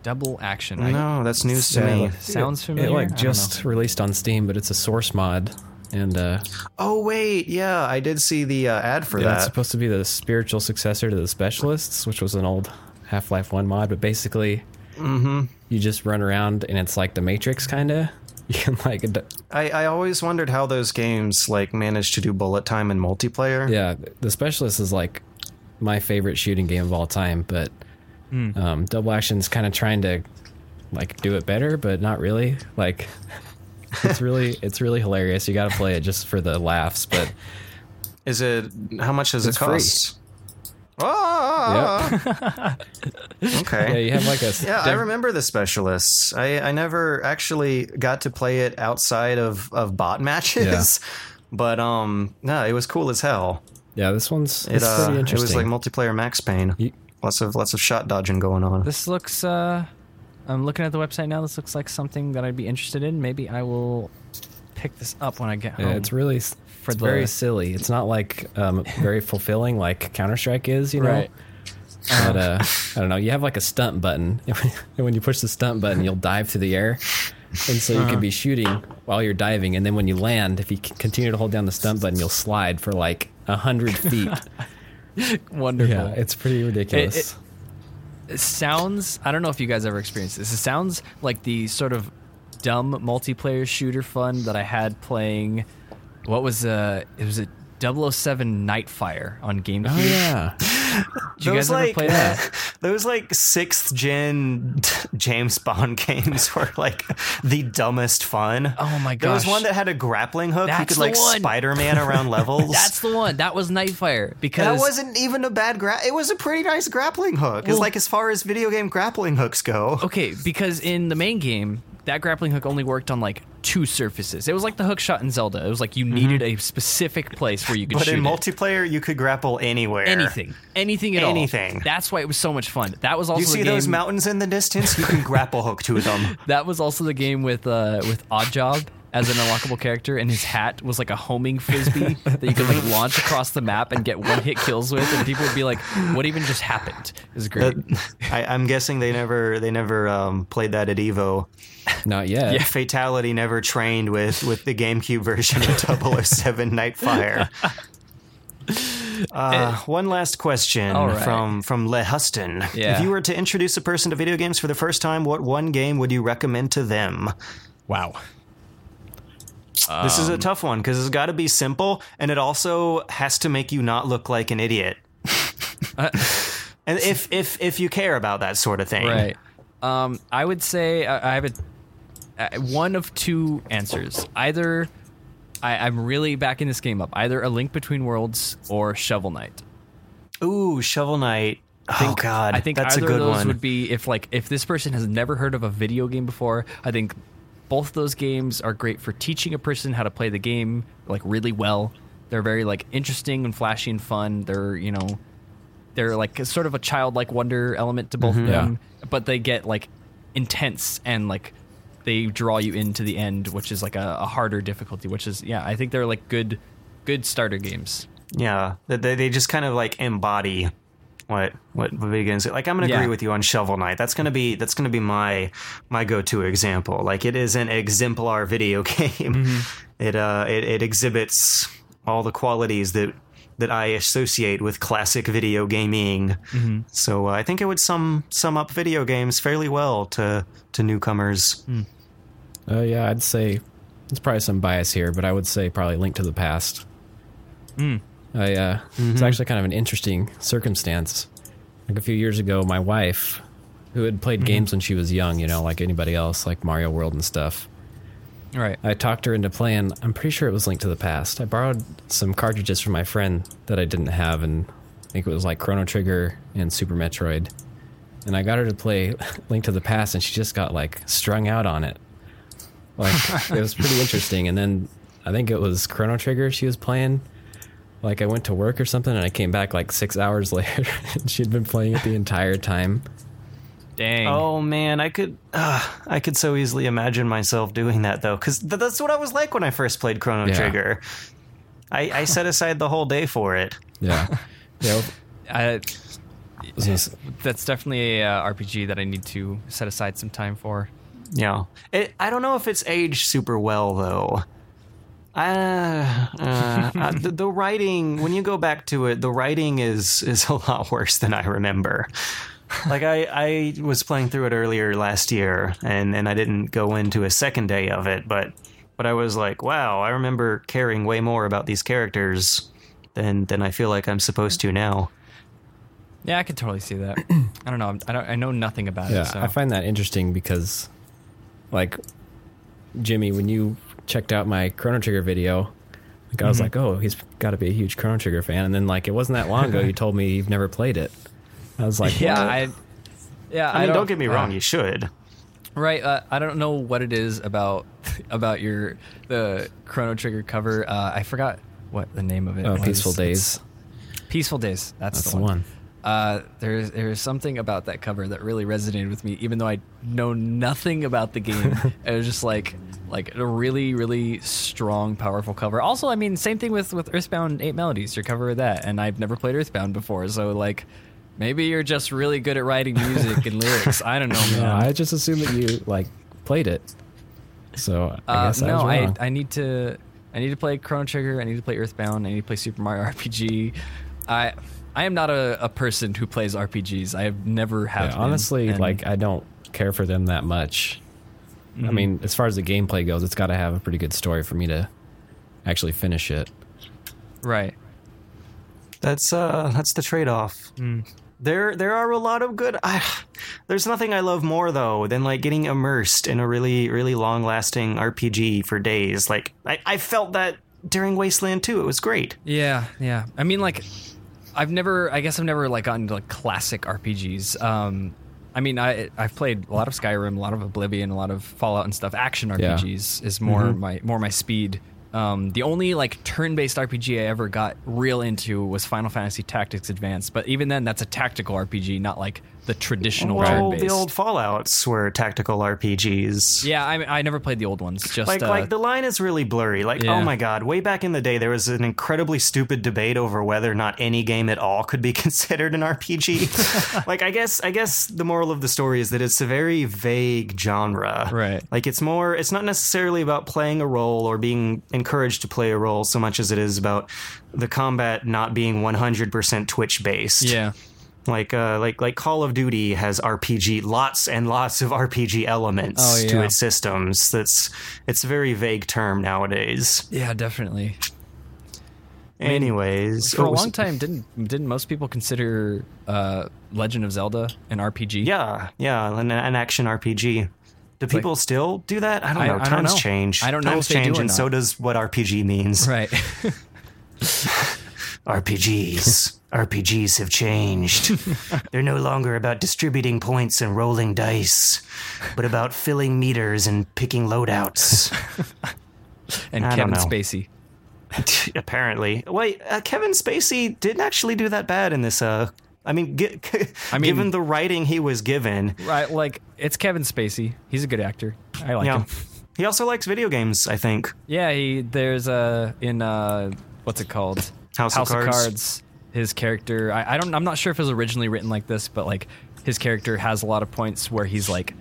Double action. I- No, that's news to Yeah. me. Sounds familiar. It I like just know. released on Steam, but it's a source mod, and uh, Oh wait, yeah, I did see the uh, ad for yeah, it's that. supposed to be the spiritual successor to the Specialists, which was an old Half Life One mod. But basically, Mm-hmm. you just run around, and it's like the Matrix, kind of. You can like, d- I, I always wondered how those games like managed to do bullet time in multiplayer. yeah, the Specialist is like my favorite shooting game of all time, but um, Double Action's kind of trying to like do it better, but not really. Like, it's really it's really hilarious. You got to play it just for the laughs, but. Is it how much does It's it free. Cost? Ah, Yeah, okay. you have like a Yeah, I remember the specialists. I, I never actually got to play it outside of, of bot matches. But um no, it was cool as hell. Yeah, this one's It it's uh pretty it interesting. was like multiplayer Max Payne. You- Lots of lots of shot dodging going on. This looks. uh I'm looking at the website now. This looks like something that I'd be interested in. Maybe I will pick this up when I get home. yeah, it's really s- For it's the- very silly. It's not like um, very fulfilling like Counter Strike is, you know. Right. But uh, I don't know. You have like a stunt button, and when you push the stunt button, you'll dive through the air, and so you Uh-huh. can be shooting while you're diving, and then when you land, if you continue to hold down the stunt button, you'll slide for like a hundred feet. wonderful. yeah, it's pretty ridiculous. it- it sounds I don't know if you guys ever experienced this. It sounds like the sort of dumb multiplayer shooter fun that I had playing what was uh it was a 007 Nightfire on GameCube. oh yeah, Did you guys ever play that? those like sixth gen James Bond games were like the dumbest fun. Oh my god! There was one that had a grappling hook. you could like. Spider Man around levels. That's the one. That was Nightfire because that wasn't even a bad gra. It was a pretty nice grappling hook. it's Well- like as far as video game grappling hooks go. Okay, because in the main game, that grappling hook only worked on like two surfaces. It was like the hook shot in Zelda. It was like you needed a specific place where you could Mm-hmm. But in it. multiplayer, you could grapple anywhere. anything, anything at all. Anything. That's why it was so much fun. That was also You see game, those mountains in the distance? You can grapple hook to them. That was also the game with uh, with Oddjob as an unlockable character, and his hat was like a homing frisbee that you could like launch across the map and get one hit kills with, and people would be like, "What even just happened?" It was great. I, I'm guessing they never they never um, played that at Evo. not yet. Yeah. Fatality never trained with with the GameCube version of 007 Nightfire. Uh, one last question All right. from from Le Huston. Yeah. If you were to introduce a person to video games for the first time, what one game would you recommend to them? wow. This is Um, a tough one because it's got to be simple, and it also has to make you not look like an idiot. Uh, and if if if you care about that sort of thing, Right. Um, I would say I, I have a uh, one of two answers. Either I, I'm really backing this game up. Either a Link Between Worlds or Shovel Knight. Ooh, Shovel Knight. oh God, I think that's a either good of those one. would be if like if this person has never heard of a video game before. I think both those games are great for teaching a person how to play the game like really well. They're very like interesting and flashy and fun. They're you know they're like sort of a childlike wonder element to both of mm-hmm. them, but they get like intense and like they draw you into the end, which is like a, a harder difficulty. Which is yeah, I think they're like good good starter games. Yeah, they, they just kind of like embody what what video games. Like I'm gonna Yeah. agree with you on Shovel Knight. That's gonna be that's gonna be my my go to example. Like it is an exemplar video game. It uh it, it exhibits all the qualities that that I associate with classic video gaming. So uh, I think it would sum sum up video games fairly well to to newcomers. Uh, yeah, I'd say there's probably some bias here, but I would say probably Link to the Past. I, uh, It's actually kind of an interesting circumstance. Like a few years ago, my wife, who had played games when she was young, you know, like anybody else, like Mario World and stuff, Right. I talked her into playing. I'm pretty sure it was Link to the Past. I borrowed some cartridges from my friend that I didn't have, and I think it was like Chrono Trigger and Super Metroid. And I got her to play Link to the Past, and she just got like strung out on it. Like it was pretty interesting. And then I think it was Chrono Trigger she was playing. Like I went to work or something, and I came back like six hours later, and she'd been playing it the entire time. Dang. Oh man, I could, uh, I could so easily imagine myself doing that though, because th- that's what I was like when I first played Chrono Yeah. Trigger. I, I set aside the whole day for it. Yeah. yeah. I, was that's definitely a uh, RPG that I need to set aside some time for. Yeah, it, I don't know if it's aged super well though. Uh, uh, uh, the, the writing, when you go back to it, the writing is is a lot worse than I remember. Like I, I was playing through it earlier last year, and, and I didn't go into a second day of it, but but I was like, wow, I remember caring way more about these characters than than I feel like I'm supposed to now. Yeah, I could totally see that. I don't know. I don't. I know nothing about Yeah, it. So. I find that interesting because, like, Jimmy, when you checked out my Chrono Trigger video, like I was like, oh, he's got to be a huge Chrono Trigger fan, and then like it wasn't that long ago you told me you've never played it. I was like, yeah, what? I. Yeah, I mean, don't, don't get me uh, wrong, you should. Right. Uh, I don't know what it is about about your the Chrono Trigger cover. Uh, I forgot what the name of it. oh, was. Peaceful Days. It's Peaceful Days. That's, That's the the one. Uh, there's there's something about that cover that really resonated with me, even though I know nothing about the game. it was just like like a really really strong, powerful cover. Also, I mean, same thing with with Earthbound Eight Melodies. Your cover of that, and I've never played Earthbound before, so like. Maybe you're just really good at writing music and lyrics. I don't know, man. Yeah, I just assumed that you like played it. So I Uh, guess I no, was I. I need to I need to play Chrono Trigger. I need to play Earthbound. I need to play Super Mario RPG. I I am not a, a person who plays RPGs. I have never have. Yeah, honestly, and- like I don't care for them that much. I mean, as far as the gameplay goes, it's got to have a pretty good story for me to actually finish it. right. That's uh that's the trade off. There there are a lot of good I, there's nothing I love more though than like getting immersed in a really really long lasting RPG for days. Like I, I felt that during Wasteland 2. It was great. Yeah, yeah. I mean, like, I've never. I guess I've never like gotten to like classic RPGs. Um, I mean, I I've played a lot of Skyrim, a lot of Oblivion, a lot of Fallout and stuff. Action Yeah. RPGs is more my more my speed. Um, the only like turn-based RPG I ever got real into was Final Fantasy Tactics Advance, but even then, that's a tactical RPG, not like the traditional Well, turn-based. the old Fallouts were tactical RPGs. yeah, I, I never played the old ones. Just Like, uh, like the line is really blurry. Like, Yeah. oh my god! Way back in the day, there was an incredibly stupid debate over whether or not any game at all could be considered an RPG. like, I guess, I guess the moral of the story is that it's a very vague genre. Right. Like, it's more. It's not necessarily about playing a role or being encouraged to play a role so much as it is about the combat not being 100% Twitch based. yeah, Like, uh, like, like Call of Duty has RPG, lots and lots of RPG elements Oh, to its systems. That's it's a very vague term nowadays. yeah, definitely. Anyways, For a long time, didn't didn't most people consider uh, Legend of Zelda an RPG? yeah, yeah, an, an action RPG. Do people still do that? I don't I- know. I don't Times know. change. I don't know Times if they do change, and not. so does what RPG means. Right. RPGs. RPGs have changed. They're no longer about distributing points and rolling dice, but about filling meters and picking loadouts. and I Kevin. Spacey. Apparently. Wait, uh, Kevin Spacey didn't actually do that bad in this. Uh, I mean, gi- I mean- given the writing he was given, Right, like it's Kevin Spacey. He's a good actor. I like yeah. him. He also likes video games, I think. Yeah, he there's uh in uh what's it called? House of Cards. His character, I, I don't, I'm not sure if it was originally written like this, but like his character has a lot of points where he's like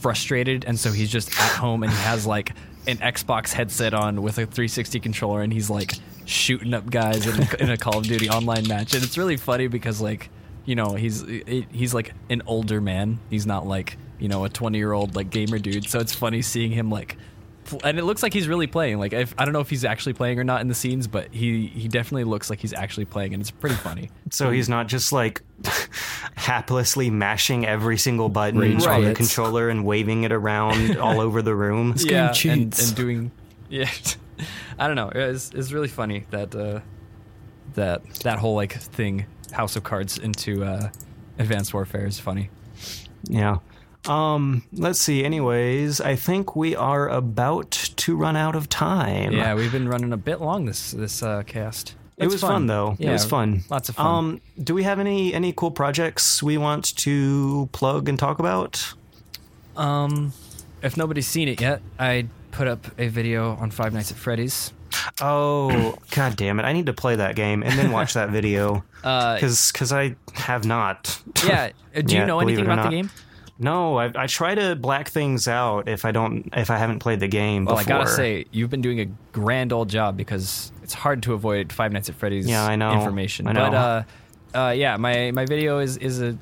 frustrated, and so he's just at home and he has like an Xbox headset on with a 360 controller, and he's like shooting up guys in, a- in a Call of Duty online match, and it's really funny because like you know he's he's like an older man, he's not like you know a 20 year old like gamer dude, so it's funny seeing him like and it looks like he's really playing. Like if, I don't know if he's actually playing or not in the scenes, but he he definitely looks like he's actually playing, and it's pretty funny. So he's not just like haplessly mashing every single button Rage on the controller and waving it around all over the room. yeah, and, cheats. and doing yeah, I don't know. It's it's really funny that uh, that that whole like thing, House of Cards into uh, Advanced Warfare is funny. Yeah. Um, let's see. Anyways, I think we are about to run out of time. Yeah, we've been running a bit long this this uh, cast. it was fun, though. It was fun. lots of fun. Um, do we have any any cool projects we want to plug and talk about? Um, if nobody's seen it yet, I put up a video on Five Nights at Freddy's. Oh, god damn it! I need to play that game and then watch that video Uh, because I have not. yeah. Do Yeah, you know anything about the game? No, I, I try to black things out if I don't if I haven't played the game. Well, before. I gotta say, you've been doing a grand old job because it's hard to avoid Five Nights at Freddy's Yeah, I know. information. I know. But uh, uh, yeah, my my video is is a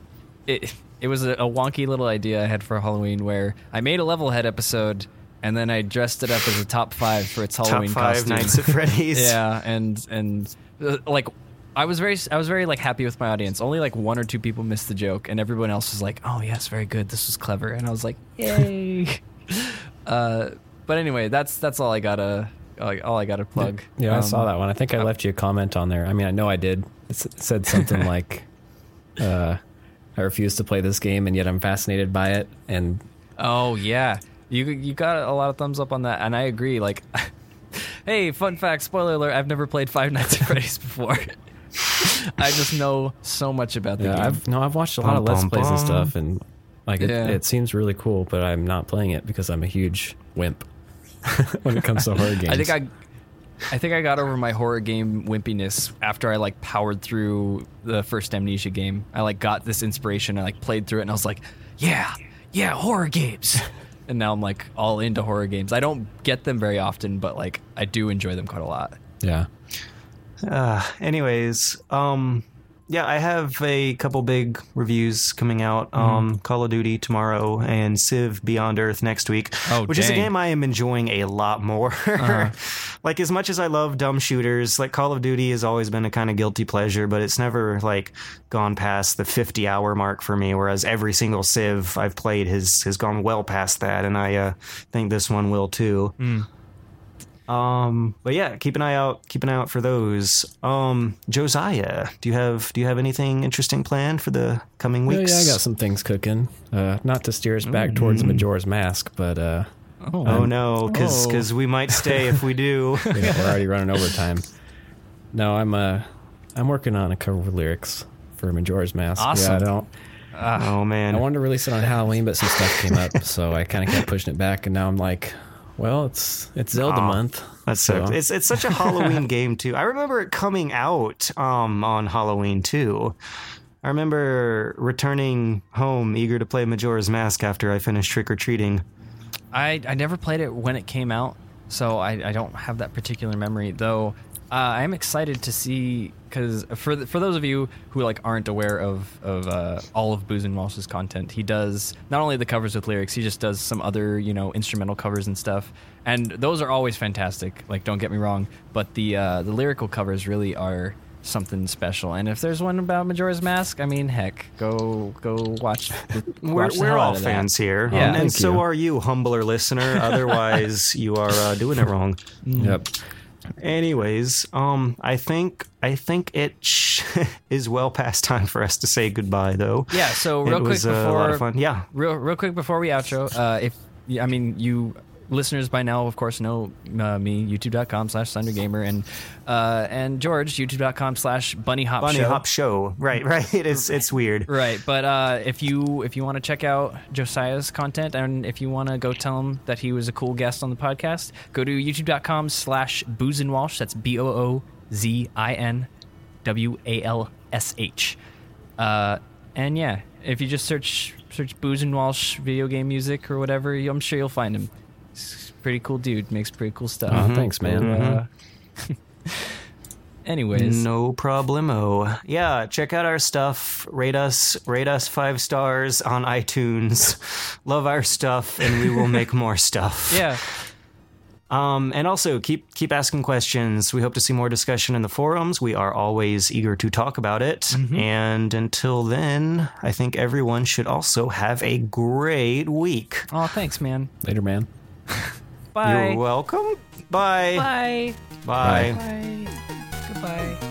it it was a, a wonky little idea I had for Halloween where I made a level head episode and then I dressed it up as a top five for its top Halloween five costume. nights at Freddy's. yeah, and and uh, like. I was very, I was very like happy with my audience. Only like one or two people missed the joke, and everyone else was like, "Oh yes, very good. This was clever." And I was like, "Yay!" uh, but anyway, that's that's all I gotta, all I gotta plug. Yeah, I Um, saw that one. I think I left you a comment on there. I mean, I know I did. It said something like, uh, "I refuse to play this game, and yet I'm fascinated by it." And Oh yeah, you you got a lot of thumbs up on that, and I agree. Like, hey, fun fact, spoiler alert: I've never played Five Nights at Freddy's before. I just know so much about the yeah, game. I've no, I've watched a lot of let's bum, plays and stuff, and like it, it seems really cool. But I'm not playing it because I'm a huge wimp when it comes to horror games. I think I, I think I got over my horror game wimpiness after I like powered through the first Amnesia game. I like got this inspiration. I like played through it, and I was like, yeah, yeah, horror games. and now I'm like all into horror games. I don't get them very often, but like I do enjoy them quite a lot. yeah. Uh, anyways, um, yeah, I have a couple big reviews coming out. Mm-hmm. Um, Call of Duty tomorrow and Civ Beyond Earth next week. Oh, which is a. Uh-huh. game I am enjoying a lot more. like as much as I love dumb shooters, like Call of Duty has always been a kind of guilty pleasure, but it's never like gone past the 50 hour mark for me. Whereas every single Civ I've played has has gone well past that, and I uh, think this one will too. Mm. Um, but yeah, keep an eye out. Keep an eye out for those. Um, Josiah, do you have do you have anything interesting planned for the coming weeks? yeah, I got some things cooking. Uh, not to steer us back towards Majora's Mask, but uh, Oh no, because Oh. we might stay if we do. yeah, we're already running overtime. No, I'm uh, I'm working on a cover with lyrics for Majora's Mask. Awesome. Yeah, I don't. oh man, I wanted to release it on Halloween, but some stuff came up, so I kind of kept pushing it back, and now I'm like, well, it's it's Zelda Aw. month. That's so so. It's it's such a Halloween game too. I remember it coming out um on Halloween too. I remember returning home eager to play Majora's Mask after I finished trick or treating. I, I never played it when it came out, so I, I don't have that particular memory. Though uh, I'm excited to see because for th- for those of you who like aren't aware of of uh, all of BoozinWalsh's content, he does not only the covers with lyrics, he just does some other you know instrumental covers and stuff, and those are always fantastic. Like don't get me wrong, but the uh, the lyrical covers really are something special. And if there's one about Majora's Mask, I mean, heck, go go watch. The, We're, the we're all out of that. fans here, Yeah. and, and so you. are you, humbler listener. Otherwise, you are uh, doing it wrong. Yep. Anyways, um, I think I think it sh- is well past time for us to say goodbye, though. Yeah, so It real quick was, uh, before a lot of fun. Yeah. real real quick before we outro, uh, if I mean you listeners by now, of course, know uh, me youtube.com slash Gamer and uh, and George youtube.com slash Bunnyhop Bunny Show. Hop Show. Right, right. It's it's weird. Right, but uh, if you if you want to check out Josiah's content and if you want to go tell him that he was a cool guest on the podcast, go to youtube.com slash BoozinWalsh. That's B O O Z I N W A L S H. Uh, and yeah, if you just search search BoozinWalsh video game music or whatever, I'm sure you'll find him. He's a pretty cool dude, makes pretty cool stuff. Oh, thanks, man. Uh, anyways, No problemo. Yeah, check out our stuff. Rate us, rate us five stars on iTunes. Love our stuff, and we will make more stuff. yeah. Um, and also keep keep asking questions. We hope to see more discussion in the forums. We are always eager to talk about it. Mm-hmm. And until then, I think everyone should also have a great week. Oh, thanks, man. Later, man. Bye. You're welcome. Bye. Bye. Bye. Bye. Goodbye.